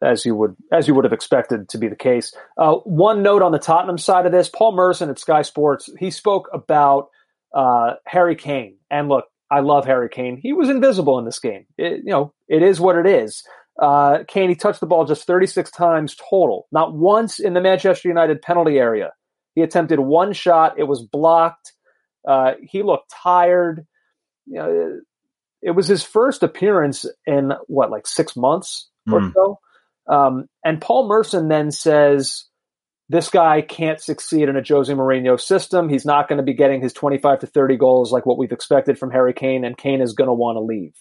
as you would as you would have expected to be the case. Uh, one note on the Tottenham side of this: Paul Merson at Sky Sports he spoke about uh, Harry Kane, and look, I love Harry Kane. He was invisible in this game. It, you know, it is what it is. Uh, Kane he touched the ball just 36 times total, not once in the Manchester United penalty area. He attempted one shot, it was blocked. Uh, he looked tired. You know, it was his first appearance in what, like six months or mm. so. Um, and Paul Merson then says, this guy can't succeed in a Jose Mourinho system. He's not going to be getting his 25 to 30 goals like what we've expected from Harry Kane, and Kane is going to want to leave.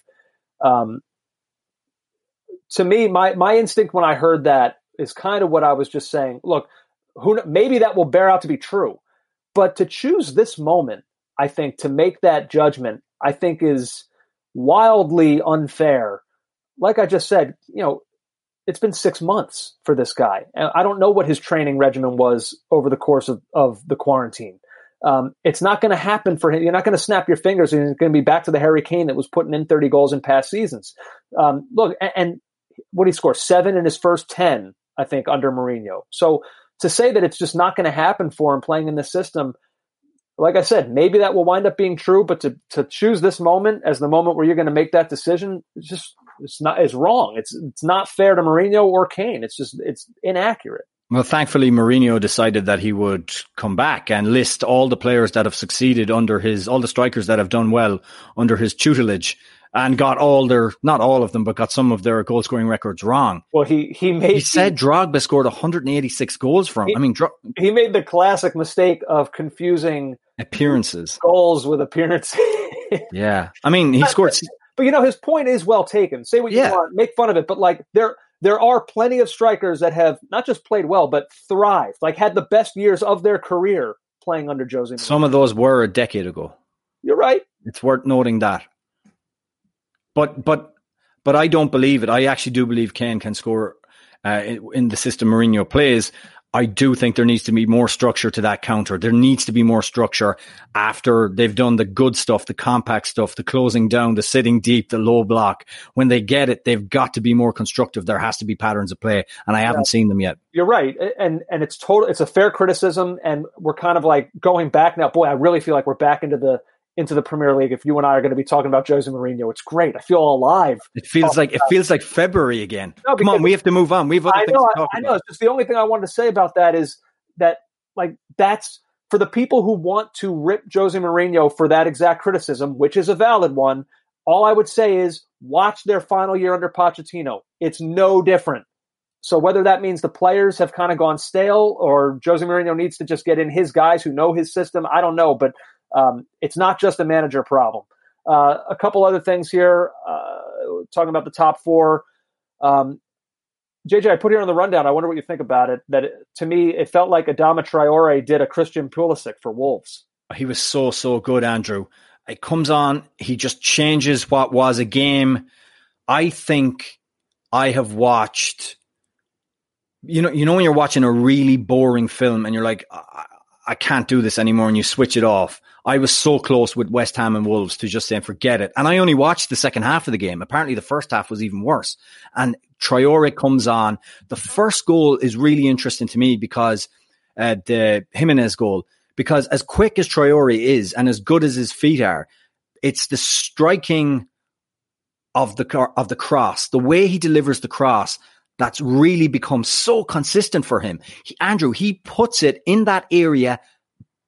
Um, to me, my my instinct when I heard that is kind of what I was just saying. Look, who maybe that will bear out to be true, but to choose this moment, I think to make that judgment, I think is wildly unfair. Like I just said, you know, it's been six months for this guy. And I don't know what his training regimen was over the course of, of the quarantine. Um, it's not going to happen for him. You're not going to snap your fingers and he's going to be back to the Harry Kane that was putting in 30 goals in past seasons. Um, look, and, and what he scored seven in his first 10, I think, under Mourinho. So to say that it's just not going to happen for him playing in this system, like I said, maybe that will wind up being true, but to, to choose this moment as the moment where you're going to make that decision, just it's not it's wrong. It's it's not fair to Mourinho or Kane. It's just it's inaccurate. Well, thankfully, Mourinho decided that he would come back and list all the players that have succeeded under his, all the strikers that have done well under his tutelage and got all their, not all of them, but got some of their goal scoring records wrong. Well, he, he made, he said Drogba scored 186 goals from. He, I mean, Dro- he made the classic mistake of confusing appearances, goals with appearances. yeah. I mean, he scored. But you know, his point is well taken. Say what you want, make fun of it, but like there there are plenty of strikers that have not just played well, but thrived, like had the best years of their career playing under Jose. Mourinho. Some of those were a decade ago. You're right. It's worth noting that. But but but I don't believe it. I actually do believe Kane can score uh, in, in the system Mourinho plays. I do think there needs to be more structure to that counter. There needs to be more structure after they've done the good stuff, the compact stuff, the closing down, the sitting deep, the low block. When they get it, they've got to be more constructive. There has to be patterns of play, and I haven't seen them yet. You're right, and and it's total. It's a fair criticism, and we're kind of like going back now. Boy, I really feel like we're back into the into the Premier League. If you and I are going to be talking about Jose Mourinho, it's great. I feel alive. It feels like it feels like February again. No, Come on, we have to move on. We have other I things know, to talk I, I about. know. It's just the only thing I wanted to say about that is that like that's for the people who want to rip Jose Mourinho for that exact criticism, which is a valid one. All I would say is watch their final year under Pochettino. It's no different. So whether that means the players have kind of gone stale or Jose Mourinho needs to just get in his guys who know his system, I don't know. But um, it's not just a manager problem. Uh, a couple other things here, uh, talking about the top four. Um, JJ, I put here on the rundown. I wonder what you think about it. That it, to me, it felt like Adama Traore did a Christian Pulisic for Wolves. he was so so good andrew it comes on he just changes what was a game i think i have watched you know you know when you're watching a really boring film and you're like I, I can't do this anymore and you switch it off. I was so close with west ham and wolves to just saying forget it. And i only watched the second half of the game. Apparently the first half was even worse. And Traore comes on. The first goal is really interesting to me because uh, the Jimenez goal because as quick as Traore is and as good as his feet are, it's the striking of the of the cross, the way he delivers the cross that's really become so consistent for him. He, Andrew, he puts it in that area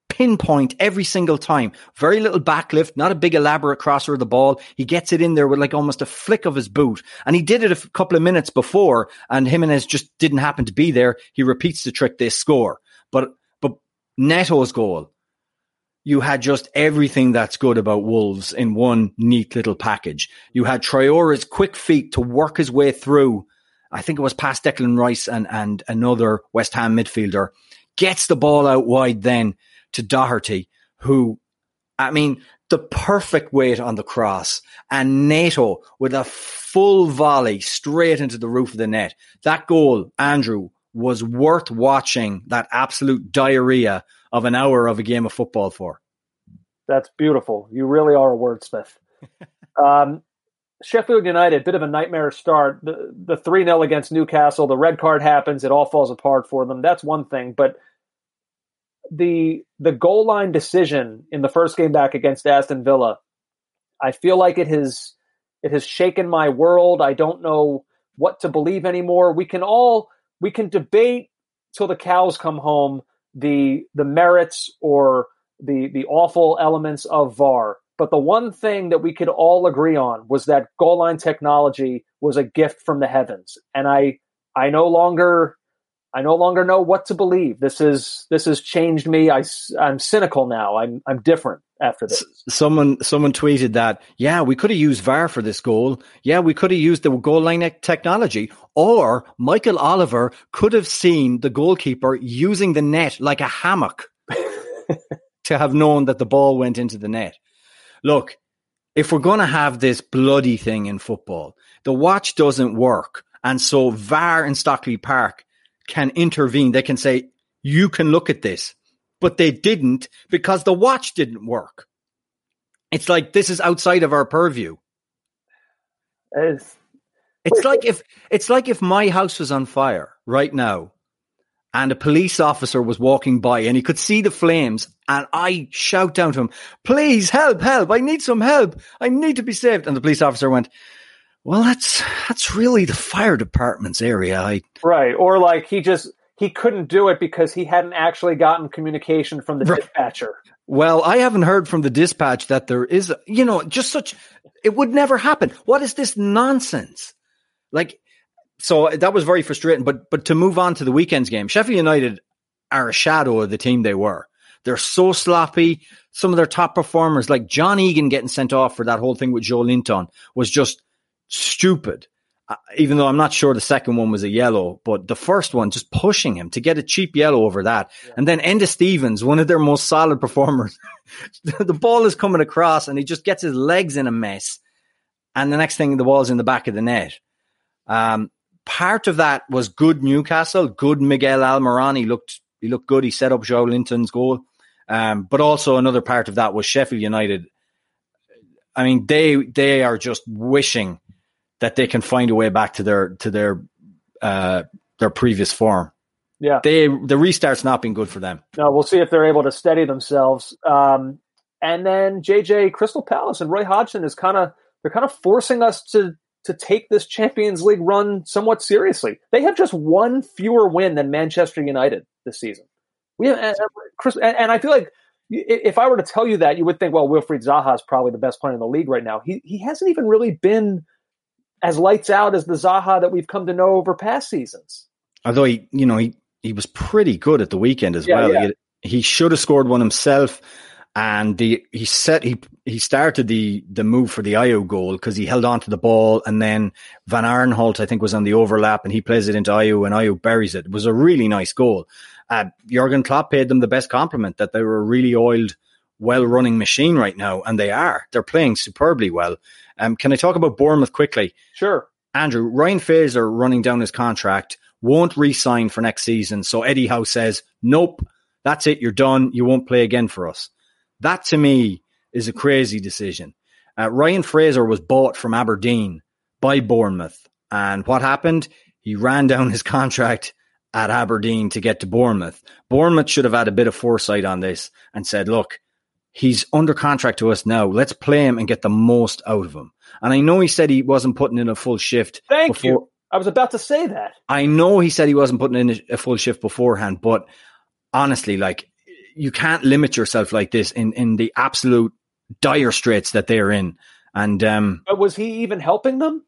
pinpoint every single time. Very little backlift, not a big elaborate crosser of the ball. He gets it in there with like almost a flick of his boot. And he did it a f- couple of minutes before and Jimenez just didn't happen to be there. He repeats the trick, they score. But, but Neto's goal, you had just everything that's good about Wolves in one neat little package. You had Traore's quick feet to work his way through. I think it was past Declan Rice and, and another West Ham midfielder. Gets the ball out wide then to Doherty, who, I mean, the perfect weight on the cross and Neto with a full volley straight into the roof of the net. That goal, Andrew, was worth watching that absolute diarrhea of an hour of a game of football for. That's beautiful. You really are a wordsmith. um, Sheffield United, bit of a nightmare start. The the three 0 against Newcastle. The red card happens. It all falls apart for them. That's one thing. But the the goal line decision in the first game back against Aston Villa, I feel like it has it has shaken my world. I don't know what to believe anymore. We can all we can debate till the cows come home the the merits or the the awful elements of VAR. But the one thing that we could all agree on was that goal line technology was a gift from the heavens. And I I no longer I no longer know what to believe. This is this has changed me. I, I'm cynical now. I'm I'm different after this. Someone someone tweeted that, yeah, we could have used VAR for this goal. Yeah, we could have used the goal line technology. Or Michael Oliver could have seen the goalkeeper using the net like a hammock to have known that the ball went into the net. Look, if we're going to have this bloody thing in football, the watch doesn't work. And so VAR in Stockley Park can intervene. They can say, you can look at this but they didn't because the watch didn't work. It's like this is outside of our purview. It's, it's like if it's like if my house was on fire right now and a police officer was walking by and he could see the flames and I shout down to him, please help, help, I need some help. I need to be saved. And the police officer went, well, that's, that's really the fire department's area. I, right. Or like he just, he couldn't do it because he hadn't actually gotten communication from the dispatcher. Well, I haven't heard from the dispatch that there is, you know, just such, it would never happen. What is this nonsense? Like, so that was very frustrating. But, but to move on to the weekend's game, Sheffield United are a shadow of the team they were. They're so sloppy. Some of their top performers, like John Egan getting sent off for that whole thing with Joelinton, was just stupid even though I'm not sure the second one was a yellow, but the first one just pushing him to get a cheap yellow over that. Yeah. And then Enda Stevens, one of their most solid performers, the ball is coming across and he just gets his legs in a mess. And the next thing, the ball's in the back of the net. Um, part of that was good Newcastle, good Miguel Almiron. He looked, he looked good. He set up Joelinton's goal. Um, but also another part of that was Sheffield United. I mean, they, they are just wishing that they can find a way back to their to their uh, their previous form. Yeah, they the restart's not been good for them. No, we'll see if they're able to steady themselves. Um, and then JJ Crystal Palace and Roy Hodgson is kind of they're kind of forcing us to to take this Champions League run somewhat seriously. They have just one fewer win than Manchester United this season. We have, and, and I feel like if I were to tell you that, you would think, well, Wilfried Zaha is probably the best player in the league right now. He he hasn't even really been as lights out as the Zaha that we've come to know over past seasons. Although he, you know, he he was pretty good at the weekend as yeah, well. Yeah. He, he should have scored one himself, and the he set he he started the the move for the Ayew goal because he held on to the ball, and then Van Aanholt I think was on the overlap, and he plays it into Ayew and Ayew buries it. It was a really nice goal. Uh, Jurgen Klopp paid them the best compliment that they were a really oiled, well running machine right now, and they are. They're playing superbly well. Um, can I talk about Bournemouth quickly? Sure. Andrew, Ryan Fraser running down his contract won't re-sign for next season. So Eddie Howe says, nope, that's it. You're done. You won't play again for us. That to me is a crazy decision. Uh, Ryan Fraser was bought from Aberdeen by Bournemouth. And what happened? He ran down his contract at Aberdeen to get to Bournemouth. Bournemouth should have had a bit of foresight on this and said, look, he's under contract to us now. Let's play him and get the most out of him. And I know he said he wasn't putting in a full shift. Thank before. you. I was about to say that. I know he said he wasn't putting in a full shift beforehand, but honestly, like you can't limit yourself like this in in the absolute dire straits that they're in. And um, but was he even helping them?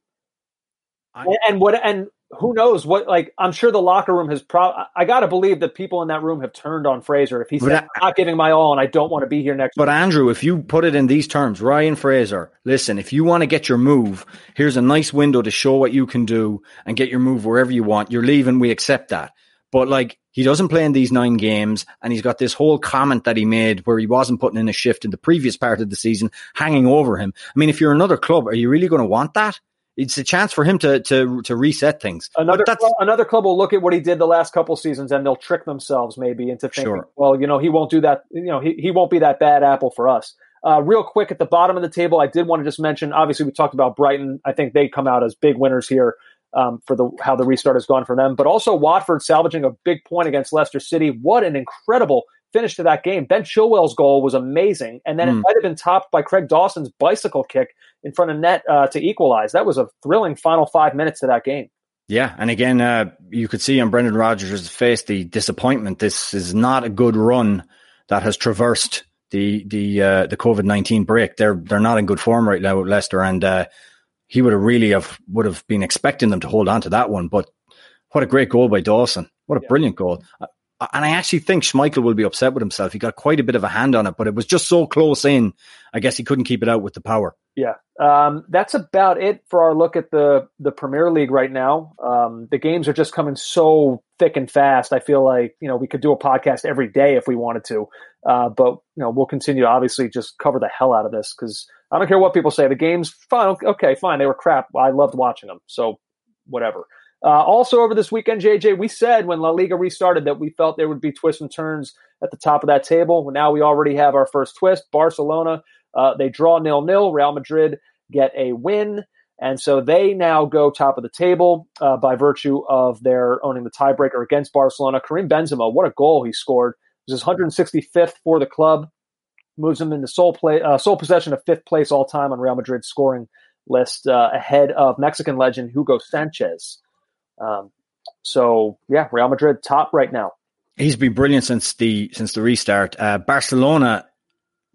I, and what and who knows what like i'm sure the locker room has pro i gotta believe that people in that room have turned on fraser if he's not giving my all and i don't want to be here next but week. andrew if you put it in these terms ryan fraser listen if you want to get your move here's a nice window to show what you can do and get your move wherever you want you're leaving we accept that but like he doesn't play in these nine games and he's got this whole comment that he made where he wasn't putting in a shift in the previous part of the season hanging over him i mean if you're another club are you really going to want that it's a chance for him to to to reset things. Another club, another club will look at what he did the last couple seasons and they'll trick themselves maybe into thinking, sure. well, you know, he won't do that. You know, he he won't be that bad apple for us. Uh, real quick at the bottom of the table, I did want to just mention. Obviously, we talked about Brighton. I think they come out as big winners here um, for the how the restart has gone for them. But also Watford salvaging a big point against Leicester City. What an incredible finish to that game. Ben Chilwell's goal was amazing, and then mm. it hmm. might have been topped by Craig Dawson's bicycle kick in front of net uh, to equalize. That was a thrilling final five minutes to that game. Yeah, and again, uh, you could see on Brendan Rodgers' face the disappointment. This is not a good run that has traversed the the uh, the COVID nineteen break. They're they're not in good form right now, Leicester, and uh, he would have really have would have been expecting them to hold on to that one. But what a great goal by Dawson! What a Yeah. brilliant goal. Uh, And I actually think Schmeichel will be upset with himself. He got quite a bit of a hand on it, but it was just so close in. I guess he couldn't keep it out with the power. Yeah, um, that's about it for our look at the the Premier League right now. Um, the games are just coming so thick and fast. I feel like you know we could do a podcast every day if we wanted to, uh, but you know we'll continue to obviously just cover the hell out of this because I don't care what people say. The games, fine, okay, fine, they were crap. I loved watching them, so whatever. Uh, also, over this weekend, JJ, we said when La Liga restarted that we felt there would be twists and turns at the top of that table. Well, now we already have our first twist. Barcelona, uh, they draw nil nil. Real Madrid get a win. And so they now go top of the table uh, by virtue of their owning the tiebreaker against Barcelona. Karim Benzema, what a goal he scored! It was his 165th for the club, moves him into sole play, uh, sole possession of fifth place all time on Real Madrid's scoring list, uh, ahead of Mexican legend Hugo Sanchez. Um, so yeah, Real Madrid top right now. He's been brilliant since the since the restart. Uh, Barcelona,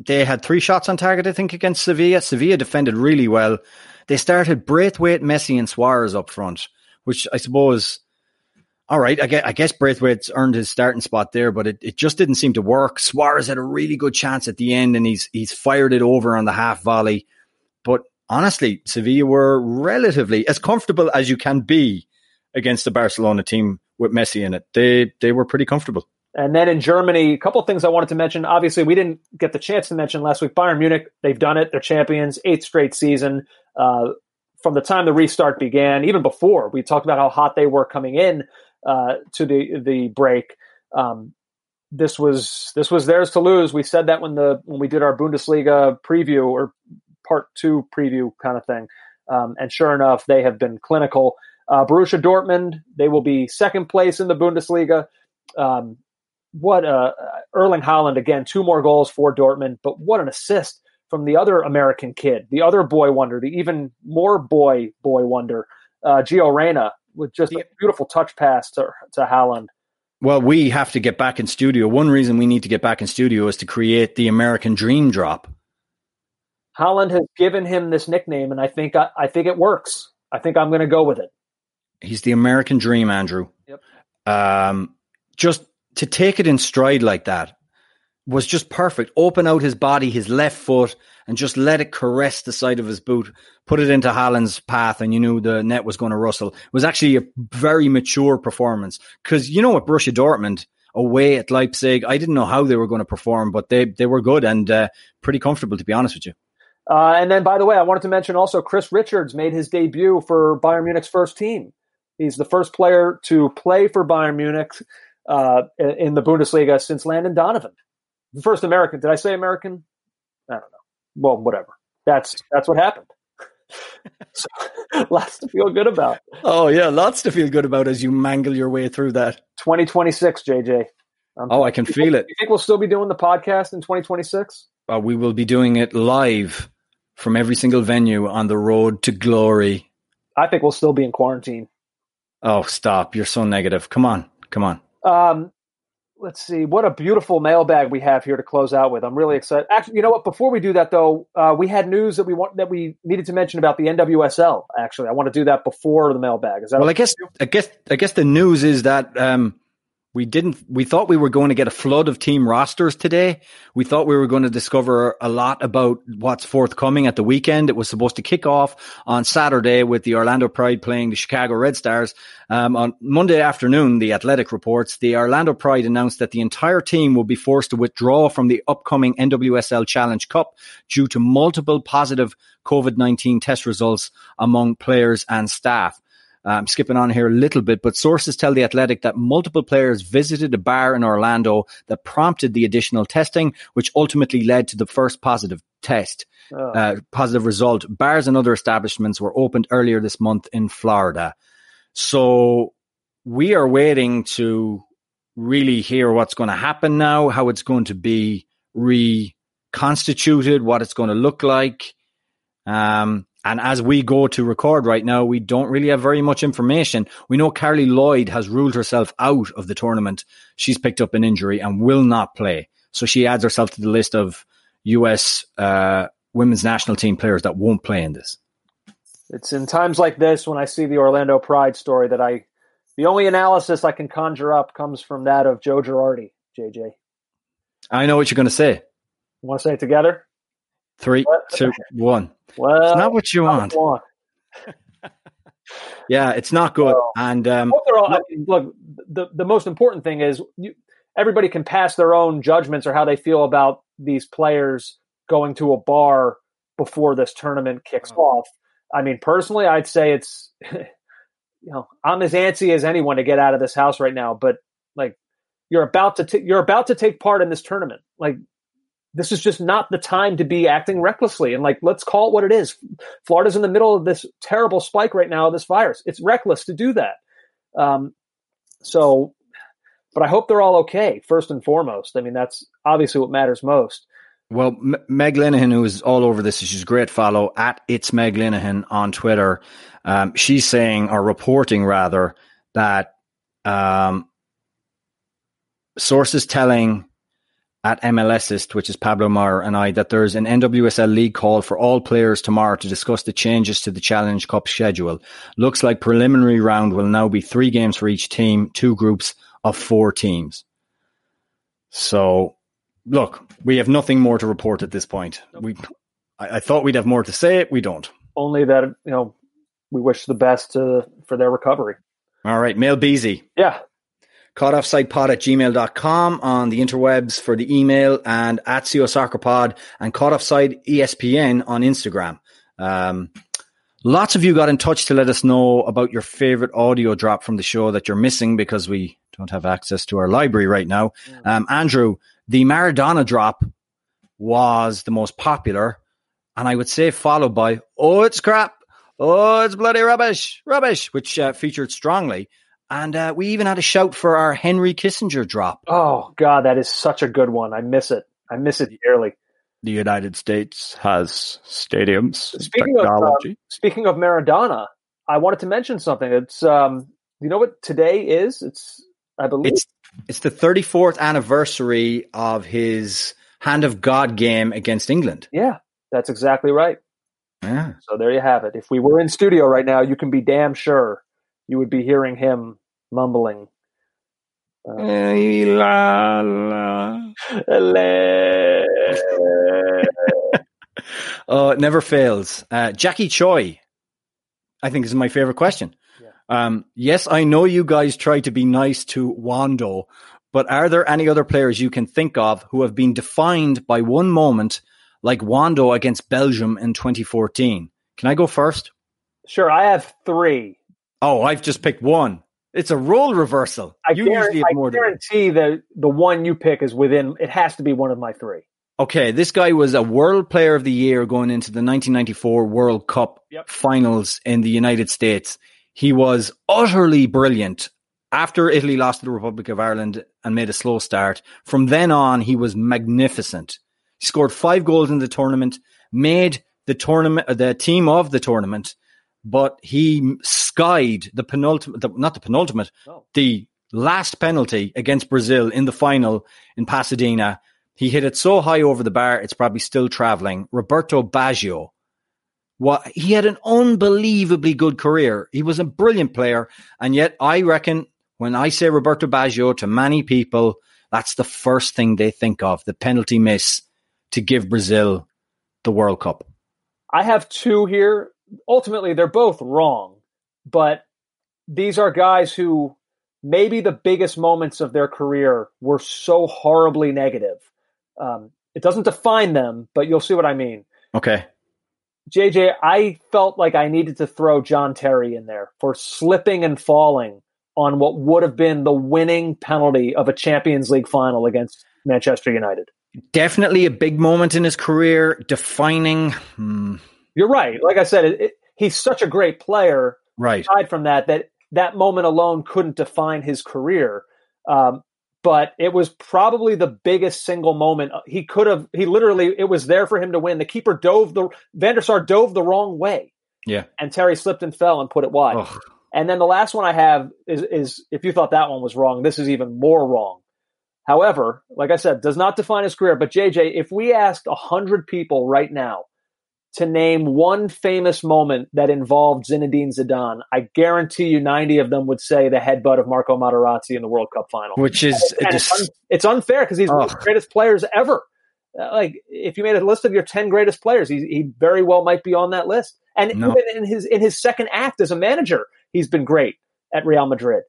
they had three shots on target, I think, against Sevilla. Sevilla defended really well. They started Braithwaite, Messi, and Suarez up front, which I suppose. All right, I guess, I guess Braithwaite's earned his starting spot there, but it, it just didn't seem to work. Suarez had a really good chance at the end, and he's he's fired it over on the half volley. But honestly, Sevilla were relatively as comfortable as you can be against the Barcelona team with Messi in it. They they were pretty comfortable. And then in Germany, a couple things I wanted to mention. Obviously, we didn't get the chance to mention last week. Bayern Munich, they've done it. They're champions, eighth straight season. Uh, from the time the restart began, even before, we talked about how hot they were coming in uh, to the the break. Um, this was this was theirs to lose. We said that when the when we did our Bundesliga preview or part two preview kind of thing. Um, and sure enough, they have been clinical. Uh, Borussia Dortmund, they will be second place in the Bundesliga. Um, what uh, Erling Haaland again, two more goals for Dortmund, but what an assist from the other American kid, the other boy wonder, the even more boy boy wonder, uh, Gio Reyna, with just a beautiful touch pass to to Haaland. Well, we have to get back in studio. One reason we need to get back in studio is to create the American Dream Drop. Haaland has given him this nickname, and I think I, I think it works. I think I'm going to go with it. He's the American Dream, Andrew. Yep. Um, just to take it in stride like that was just perfect. Open out his body, his left foot, and just let it caress the side of his boot. Put it into Haaland's path, and you knew the net was going to rustle. It was actually a very mature performance because you know what, Borussia Dortmund away at Leipzig. I didn't know how they were going to perform, but they they were good and uh, pretty comfortable, to be honest with you. Uh, and then, by the way, I wanted to mention also Chris Richards made his debut for Bayern Munich's first team. He's the first player to play for Bayern Munich uh, in the Bundesliga since Landon Donovan, the first American. Did I say American? I don't know. Well, whatever. That's that's what happened. so, lots to feel good about. Oh yeah, lots to feel good about as you mangle your way through that. 2026, JJ. Um, Oh, I can feel it. You think we'll still be doing the podcast in 2026? Uh, we will be doing it live from every single venue on the road to glory. I think we'll still be in quarantine. Oh, stop! You're so negative. Come on, come on. Um, let's see. What a beautiful mailbag we have here to close out with. I'm really excited. Actually, you know what? Before we do that, though, uh, we had news that we want that we needed to mention about the NWSL. Actually, I want to do that before the mailbag. Is that Well, I guess, I guess, I guess the news is that um, we didn't. We thought we were going to get a flood of team rosters today. We thought we were going to discover a lot about what's forthcoming at the weekend. It was supposed to kick off on Saturday with the Orlando Pride playing the Chicago Red Stars. Um, on Monday afternoon, the Athletic reports the Orlando Pride announced that the entire team will be forced to withdraw from the upcoming NWSL Challenge Cup due to multiple positive COVID nineteen test results among players and staff. I'm skipping on here a little bit, but sources tell the Athletic that multiple players visited a bar in Orlando that prompted the additional testing, which ultimately led to the first positive test, Oh. uh, positive result. Bars and other establishments were opened earlier this month in Florida. So we are waiting to really hear what's going to happen now, how it's going to be reconstituted, what it's going to look like. Um, and as we go to record right now, we don't really have very much information. We know Carli Lloyd has ruled herself out of the tournament. She's picked up an injury and will not play. So she adds herself to the list of US uh, women's national team players that won't play in this. It's in times like this when I see the Orlando Pride story that I The only analysis I can conjure up comes from that of Joe Girardi, JJ. I know what you're going to say. Want to say it together? Three, two, one. Well, It's not what you want. want. Yeah, it's not good. And um, all- I mean, look, the the most important thing is you, everybody can pass their own judgments or how they feel about these players going to a bar before this tournament kicks off. I mean, personally, I'd say it's you know I'm as antsy as anyone to get out of this house right now. But like, you're about to t- you're about to take part in this tournament. Like, this is just not the time to be acting recklessly. And like, let's call it what it is. Florida's in the middle of this terrible spike right now of this virus. It's reckless to do that. Um, so, but I hope they're all okay. First and foremost, I mean that's obviously what matters most. Well, M- Meg Linehan, who is all over this, she's a great follow at it's Meg Linehan on Twitter. Um, she's saying or reporting rather that um, sources telling at MLSist, which is Pablo Maurer and I, that there's an NWSL league call for all players tomorrow to discuss the changes to the Challenge Cup schedule. Looks like preliminary round will now be three games for each team, two groups of four teams. So, look, we have nothing more to report at this point. We, I, I thought we'd have more to say. We don't. Only that you know we wish the best to, for their recovery. All right, Mail Beasy. Yeah, Caughtoffsidepod at gmail.com on the interwebs for the email and at CO Soccer Pod and Caught Offside ESPN on Instagram. Um, lots of you got in touch to let us know about your favorite audio drop from the show that you're missing because we don't have access to our library right now. Um, Andrew, the Maradona drop was the most popular and I would say followed by, oh, it's crap. Oh, it's bloody rubbish, rubbish, which uh, featured strongly. And uh, we even had a shout for our Henry Kissinger drop. Oh God, that is such a good one. I miss it. I miss it dearly. The United States has stadiums, Speaking of, uh, Speaking of Maradona, I wanted to mention something. It's um, you know what today is? It's I believe it's it's the 34th anniversary of his Hand of God game against England. yeah, that's exactly right. Yeah. So there you have it. If we were in studio right now, you can be damn sure you would be hearing him mumbling. Uh, Oh, it never fails. Uh, Jackie Choi, I think is my favorite question. Yeah. Um, yes, I know you guys try to be nice to Wondo, but are there any other players you can think of who have been defined by one moment like Wondo against Belgium in 2014? Can I go first? Sure, I have three. Oh, I've just picked one. It's a role reversal. I, you guarantee, usually I guarantee that the one you pick is within. It has to be one of my three. Okay, this guy was a World Player of the Year going into the 1994 World Cup Yep. finals in the United States. He was utterly brilliant after Italy lost to the Republic of Ireland and made a slow start. From then on, he was magnificent. He scored five goals in the tournament, made the tournament, uh, the team of the tournament, but he skied the penultimate, the, not the penultimate, No. the last penalty against Brazil in the final in Pasadena. He hit it so high over the bar, it's probably still traveling. Roberto Baggio. What he had an unbelievably good career. He was a brilliant player, and yet I reckon when I say Roberto Baggio to many people, that's the first thing they think of: the penalty miss to give Brazil the World Cup. I have two here. Ultimately, they're both wrong, but these are guys who maybe the biggest moments of their career were so horribly negative. Um, it doesn't define them, but you'll see what I mean. Okay, JJ, I felt like I needed to throw John Terry in there for slipping and falling on what would have been the winning penalty of a Champions League final against Manchester United. definitely a big moment in his career, defining. hmm, You're right. Like I said, it, it, he's such a great player. right. Aside from that, that that moment alone couldn't define his career. Um, but it was probably the biggest single moment he could have. He literally, it was there for him to win. The keeper dove the Van der Sar dove the wrong way, Yeah. and Terry slipped and fell and put it wide. Ugh. And then the last one I have is, is if you thought that one was wrong, this is even more wrong. However, like I said, does not define his career. But JJ, if we asked a hundred people right now to name one famous moment that involved Zinedine Zidane, I guarantee you 90 of them would say the headbutt of Marco Materazzi in the World Cup final. Which is And just, it's, un- it's unfair because he's one of the greatest players ever. Uh, like if you made a list of your 10 greatest players, he, he very well might be on that list. And No. even in his in his second act as a manager, he's been great at Real Madrid.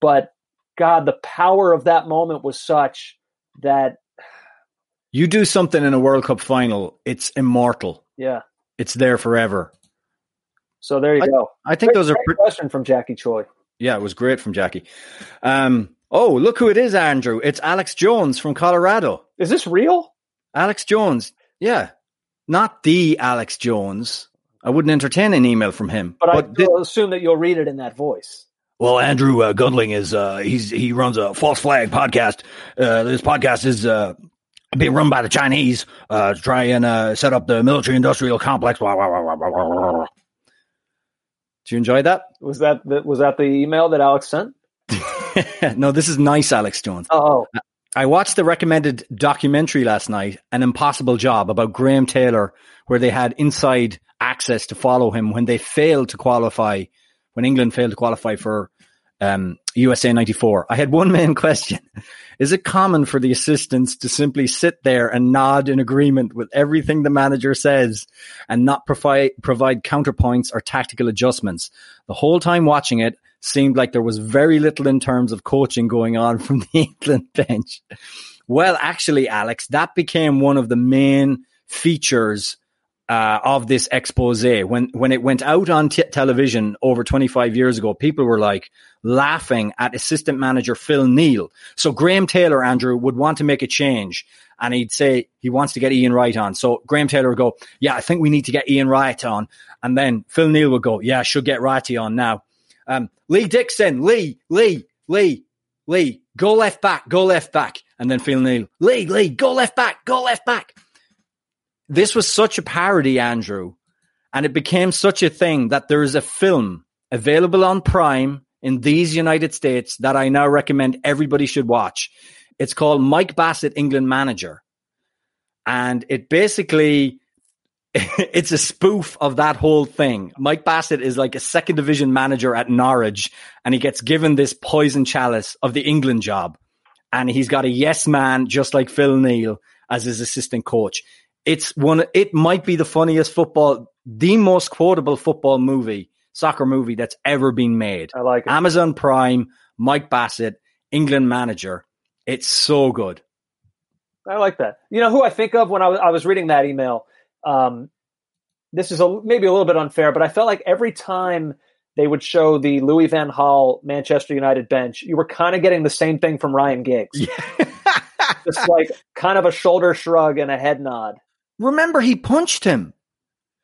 But God, the power of that moment was such that you do something in a World Cup final, it's immortal. Yeah. It's there forever. So there you go. I think those are Great pretty, question from Jackie Choi. yeah, it was great from Jackie. Um, oh, look who it is, Andrew. It's Alex Jones from Colorado. Is this real? Alex Jones. Yeah. Not the Alex Jones. I wouldn't entertain an email from him. But, I thi- will assume that you'll read it in that voice. Well, Andrew uh, Gundling is uh, he's he runs a false flag podcast. Uh, this podcast is uh, being run by the Chinese uh, to try and uh, set up the military industrial complex. Blah, blah, blah. Did you enjoy that? Was that the, was that the email that Alex sent? no, this is nice, Alex Jones. Oh, oh. I watched the recommended documentary last night, An Impossible Job, about Graham Taylor, where they had inside access to follow him when they failed to qualify, when England failed to qualify for um, USA 94. I had one main question. Is it common for the assistants to simply sit there and nod in agreement with everything the manager says and not provide, provide counterpoints or tactical adjustments? The whole time watching it, seemed like there was very little in terms of coaching going on from the England bench. Well, actually, Alex, that became one of the main features uh, of this expose. When when it went out on t- television over 25 years ago, people were like laughing at assistant manager Phil Neal. So Graham Taylor, Andrew, would want to make a change. And he'd say he wants to get Ian Wright on. So Graham Taylor would go, yeah, I think we need to get Ian Wright on. And then Phil Neal would go, yeah, I should get Wrighty on now. Um, Lee Dixon, Lee, Lee, Lee, Lee, go left back, go left back. And then Phil Neal, Lee, Lee, go left back, go left back. This was such a parody, Andrew, and it became such a thing that there is a film available on Prime in these United States that I now recommend everybody should watch. It's called Mike Bassett, England Manager. And it basically it's a spoof of that whole thing. Mike Bassett is like a second division manager at Norwich and he gets given this poison chalice of the England job. And he's got a yes man, just like Phil Neal as his assistant coach. It's one, it might be the funniest football, the most quotable football movie, soccer movie that's ever been made. I like it. Amazon Prime, Mike Bassett, England manager. It's so good. I like that. You know who I think of when I was, I was reading that email? Um, this is a, maybe a little bit unfair, but I felt like every time they would show the Louis Van Gaal Manchester United bench, you were kind of getting the same thing from Ryan Giggs. Just like kind of a shoulder shrug and a head nod. Remember, he punched him.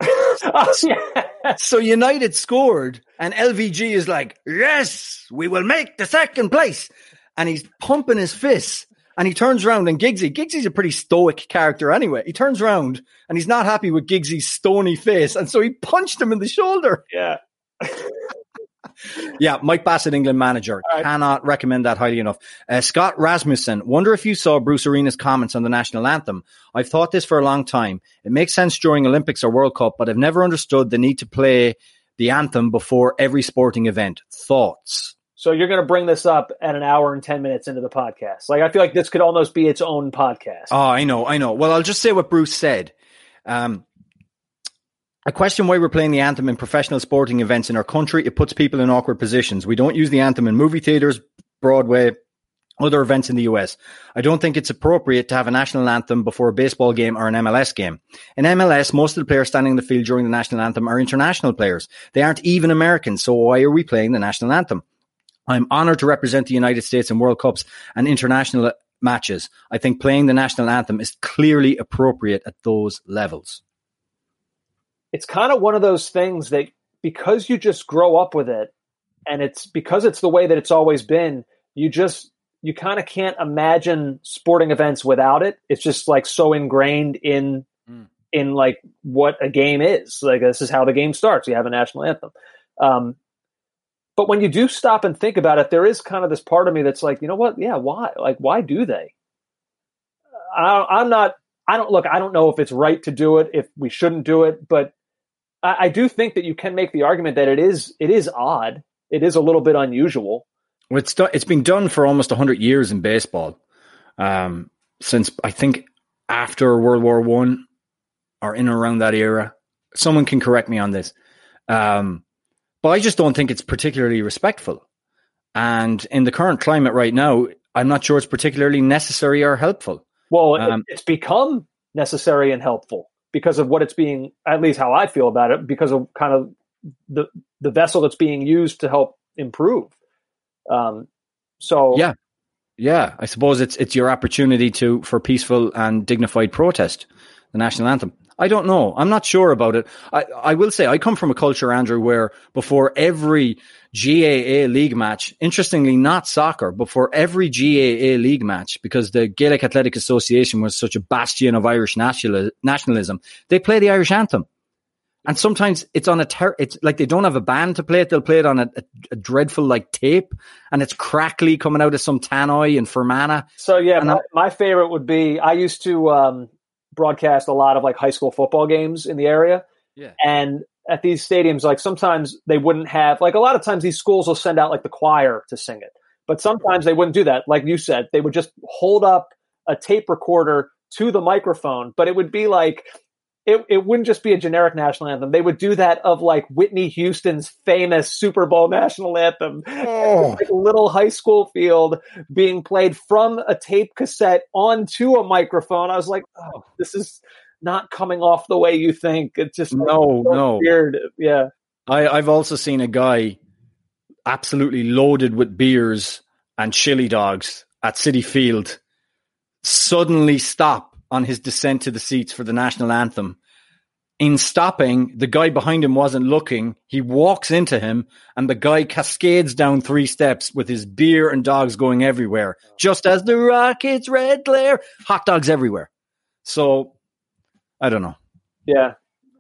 Oh, yeah. So United scored, and LVG is like, "Yes, we will make the second place," and he's pumping his fists. And he turns around and Giggsy, Giggsy's a pretty stoic character anyway. He turns around and he's not happy with Giggsy's stony face. And so he punched him in the shoulder. Yeah. Yeah, Mike Bassett, England manager. right. Cannot recommend that highly enough. Uh, Scott Rasmussen, wonder if you saw Bruce Arena's comments on the national anthem. I've thought this for a long time. It makes sense during Olympics or World Cup, but I've never understood the need to play the anthem before every sporting event. Thoughts? So you're going to bring this up at an hour and 10 minutes into the podcast. Like, I feel like this could almost be its own podcast. Oh, I know, I know. Well, I'll just say what Bruce said. Um, I question why we're playing the anthem in professional sporting events in our country. It puts people in awkward positions. We don't use the anthem in movie theaters, Broadway, other events in the US. I don't think it's appropriate to have a national anthem before a baseball game or an MLS game. In MLS, most of the players standing in the field during the national anthem are international players. They aren't even Americans. So why are we playing the national anthem? I'm honored to represent the United States in World Cups and international matches. I think playing the national anthem is clearly appropriate at those levels. It's kind of one of those things that because you just grow up with it and it's because it's the way that it's always been you just you kind of can't imagine sporting events without it. It's just like so ingrained in Mm. in like what a game is. Like this is how the game starts. You have a national anthem. Um, but when you do stop and think about it there is kind of this part of me that's like you know what? Yeah why? Like why do they? I, i'm not I don't look. I don't know if it's right to do it, if we shouldn't do it, but I, I do think that you can make the argument that it is it is odd. It is a little bit unusual. Well, it's do- it's been done for almost hundred years in baseball, um, since I think after World War One or in around that era. Someone can correct me on this, um, but I just don't think it's particularly respectful. And in the current climate right now, I'm not sure it's particularly necessary or helpful. Well, Um, it's become necessary and helpful because of what it's being. At least how I feel about it, because of kind of the the vessel that's being used to help improve. Um, so Yeah. Yeah, I suppose it's it's your opportunity to for peaceful and dignified protest, the national anthem. I don't know. I'm not sure about it. I, I will say I come from a culture, Andrew, where before every GAA league match, interestingly, not soccer, before every GAA league match, because the Gaelic Athletic Association was such a bastion of Irish national, nationalism, they play the Irish anthem. And sometimes it's on a ter- it's like they don't have a band to play it. They'll play it on a, a, a dreadful like tape and it's crackly coming out of some tannoy in Fermanagh. So yeah, my, my favorite would be I used to um, broadcast a lot of like high school football games in the area, Yeah. and at these stadiums, like sometimes they wouldn't have like a lot of times these schools will send out like the choir to sing it, but sometimes they wouldn't do that. Like you said, they would just hold up a tape recorder to the microphone, but it would be like. It, it wouldn't just be a generic national anthem. They would do that of like Whitney Houston's famous Super Bowl national anthem Oh. like a little high school field being played from a tape cassette onto a microphone. I was like, oh, this is not coming off the way you think. It's just No, so no. weird. Yeah. I, I've also seen a guy absolutely loaded with beers and chili dogs at Citi Field suddenly stop on his descent to the seats for the national anthem. In stopping, the guy behind him wasn't looking. He walks into him, and the guy cascades down three steps with his beer and dogs going everywhere, just as the rockets red glare. Hot dogs everywhere. So, I don't know. Yeah.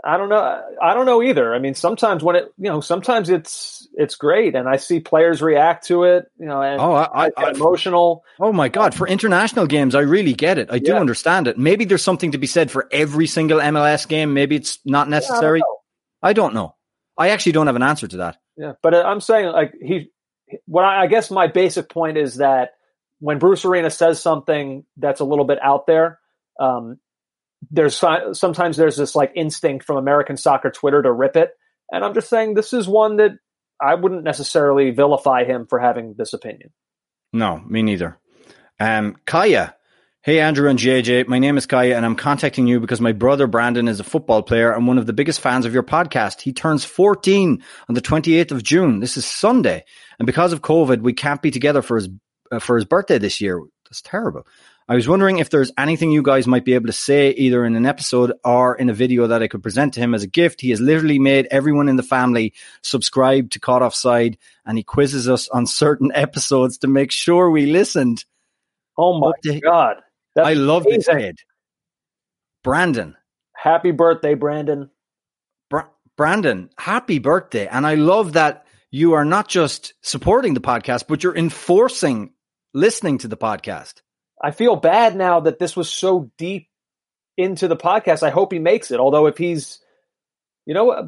I don't know. I don't know either. I mean, sometimes when it, you know, sometimes it's, it's great. And I see players react to it, you know, and Oh, I, I, I, emotional. Oh my God. For international games, I really get it. I do Yeah. understand it. Maybe there's something to be said for every single MLS game. Maybe it's not necessary. know. I don't know. I actually don't have an answer to that. Yeah, but I'm saying like he, what I, I guess my basic point is that when Bruce Arena says something that's a little bit out there, um, there's sometimes there's this like instinct from American soccer Twitter to rip it, and I'm just saying this is one that I wouldn't necessarily vilify him for having this opinion. No, me neither. Um, Kaya. Hey, Andrew and JJ. My name is Kaya and I'm contacting you because my brother Brandon is a football player and one of the biggest fans of your podcast. He turns 14 on the 28th of June. This is Sunday. And because of COVID, we can't be together for his, uh, for his birthday this year. That's terrible. I was wondering if there's anything you guys might be able to say either in an episode or in a video that I could present to him as a gift. He has literally made everyone in the family subscribe to Caught Offside and he quizzes us on certain episodes to make sure we listened. Oh my the- god! That's I love this kid. Brandon. Happy birthday, Brandon! Bra- Brandon, happy birthday. And I love that you are not just supporting the podcast, but you're enforcing listening to the podcast. I feel bad now that this was so deep into the podcast. I hope he makes it. Although if he's, you know what,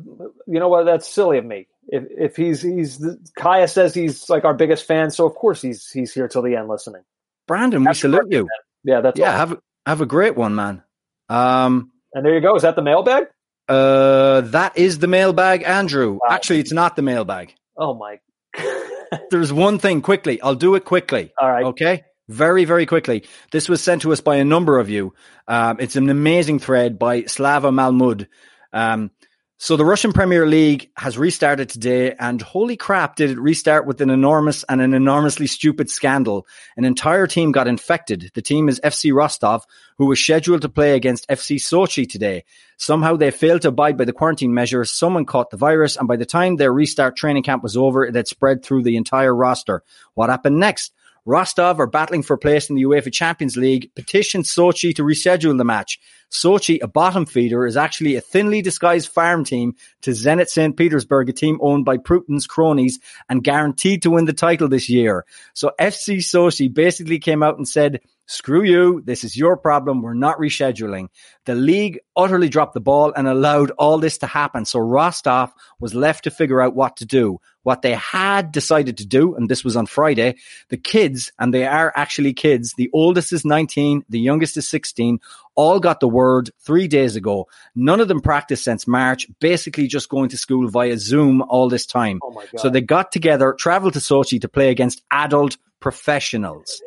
you know what, that's silly of me. If if he's he's Kaya says he's like our biggest fan, so of course he's he's here till the end listening. Brandon, we salute you. Yeah, that's Yeah, all. have a, have a great one, man. Um, And there you go. Is that the mailbag? uh, that is the mailbag, Andrew. Wow. Actually, it's not the mailbag. Oh my. There's one thing quickly. I'll do it quickly. all right. Okay. Very, very quickly. This was sent to us by a number of you. Um, it's an amazing thread by Slava Malamud. Um, so the Russian Premier League has restarted today and holy crap, did it restart with an enormous and an enormously stupid scandal. An entire team got infected. The team is FC Rostov, who was scheduled to play against FC Sochi today. Somehow they failed to abide by the quarantine measures. Someone caught the virus and by the time their restart training camp was over, it had spread through the entire roster. What happened next? Rostov are battling for place in the UEFA Champions League, petitioned Sochi to reschedule the match. Sochi, a bottom feeder, is actually a thinly disguised farm team to Zenit St. Petersburg, a team owned by Putin's cronies and guaranteed to win the title this year. So FC Sochi basically came out and said, screw you. This is your problem. We're not rescheduling. The league utterly dropped the ball and allowed all this to happen. So Rostov was left to figure out what to do. What they had decided to do, and this was on Friday, the kids, and they are actually kids, the oldest is 19, the youngest is 16, all got the word three days ago. None of them practiced since March, basically just going to school via Zoom all this time. Oh my God. So they got together, traveled to Sochi to play against adult professionals.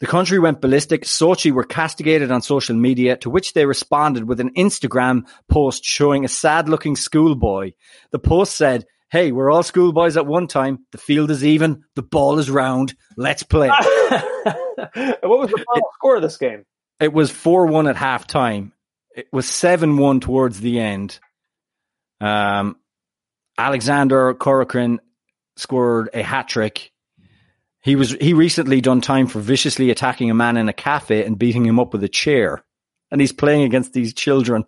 The country went ballistic. Sochi were castigated on social media, to which they responded with an Instagram post showing a sad looking schoolboy. The post said, Hey, we're all schoolboys at one time. The field is even. The ball is round. Let's play. what was the final score of this game? It was 4 1 at half time. It was 7 1 towards the end. Um, Alexander Kokorin scored a hat trick. He was he recently done time for viciously attacking a man in a cafe and beating him up with a chair. And he's playing against these children.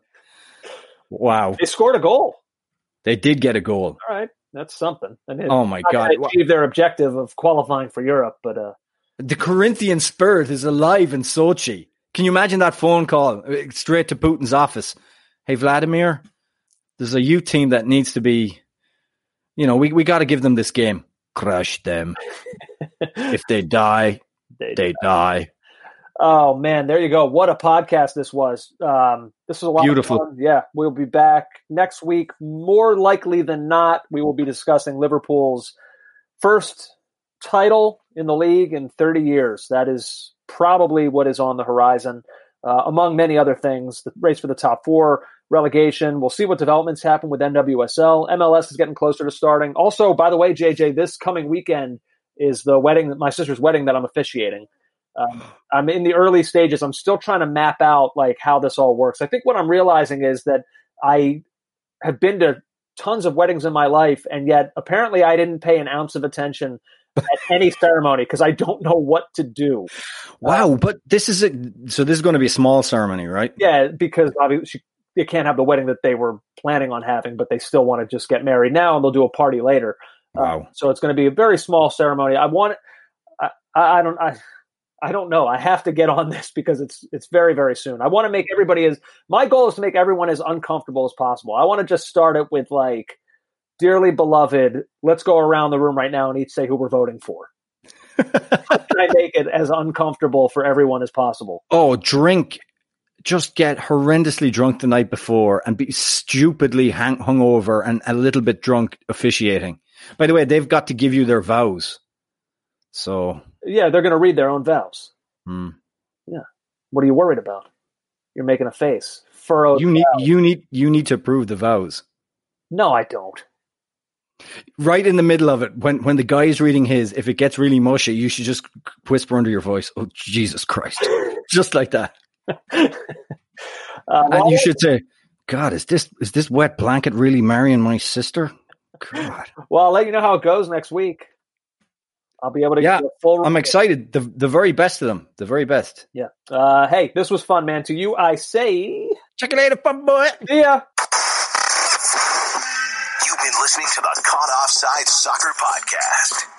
Wow. They scored a goal. They did get a goal. All right, that's something. I mean, Oh my God. achieve their objective of qualifying for Europe, but uh, The Corinthian spirit is alive in Sochi. Can you imagine that phone call uh, straight to Putin's office? Hey, Vladimir, there's a youth team that needs to be, you know, we, we got to give them this game. Crush them. if they die, they, they die. Oh man, there you go. What a podcast this was. Um, this was a lot Beautiful. Of fun. Yeah, we'll be back next week. More likely than not, we will be discussing Liverpool's first title in the league in 30 years. That is probably what is on the horizon, uh, among many other things. The race for the top four, relegation. We'll see what developments happen with NWSL. MLS is getting closer to starting. Also, by the way, JJ, this coming weekend is the wedding, my sister's wedding that I'm officiating. Um, I'm in the early stages. I'm still trying to map out like how this all works. I think what I'm realizing is that I have been to tons of weddings in my life, and yet apparently I didn't pay an ounce of attention at any ceremony because I don't know what to do. Wow, but this is a, so this is going to be a small ceremony, right? Yeah, because obviously you can't have the wedding that they were planning on having, but they still want to just get married now, and they'll do a party later. Wow. Uh, so it's going to be a very small ceremony. I want. I, I, don't. I. I don't know. I have to get on this because it's it's very very soon. I want to make everybody as my goal is to make everyone as uncomfortable as possible. I want to just start it with like, dearly beloved. Let's go around the room right now and each say who we're voting for. I make it as uncomfortable for everyone as possible. Oh, drink. Just get horrendously drunk the night before and be stupidly hang- hungover and a little bit drunk officiating. By the way, they've got to give you their vows. So, Yeah, they're going to read their own vows. hmm. Yeah. What are you worried about? You're making a face. Furrowed. you need you need you need to approve the vows. No, I don't. Right in the middle of it, when when the guy is reading his, if it gets really mushy, you should just whisper under your voice, "Oh Jesus Christ!" just like that, and well, you should say, "God, is this is this wet blanket really marrying my sister?" God, well, I'll let you know how it goes next week. I'll be able to Yeah, give a full. I'm excited. The the very best of them, the very best. Yeah. Uh, hey, this was fun, man. To you, I say, Check it later, fun boy. Yeah. You've been listening to the Caught Offside Soccer Podcast.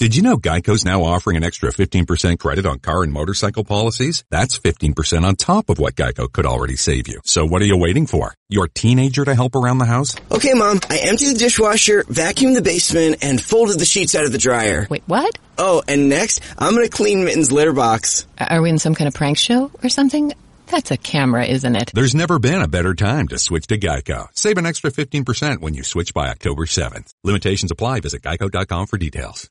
Did you know Geico's now offering an extra 15% credit on car and motorcycle policies? That's 15% on top of what Geico could already save you. So what are you waiting for? Your teenager to help around the house? Okay, Mom, I emptied the dishwasher, vacuumed the basement, and folded the sheets out of the dryer. Wait, what? Oh, and next, I'm gonna clean Mitten's litter box. Are we in some kind of prank show or something? That's a camera, isn't it? There's never been a better time to switch to Geico. Save an extra 15% when you switch by October 7th. Limitations apply. Visit geico.com for details.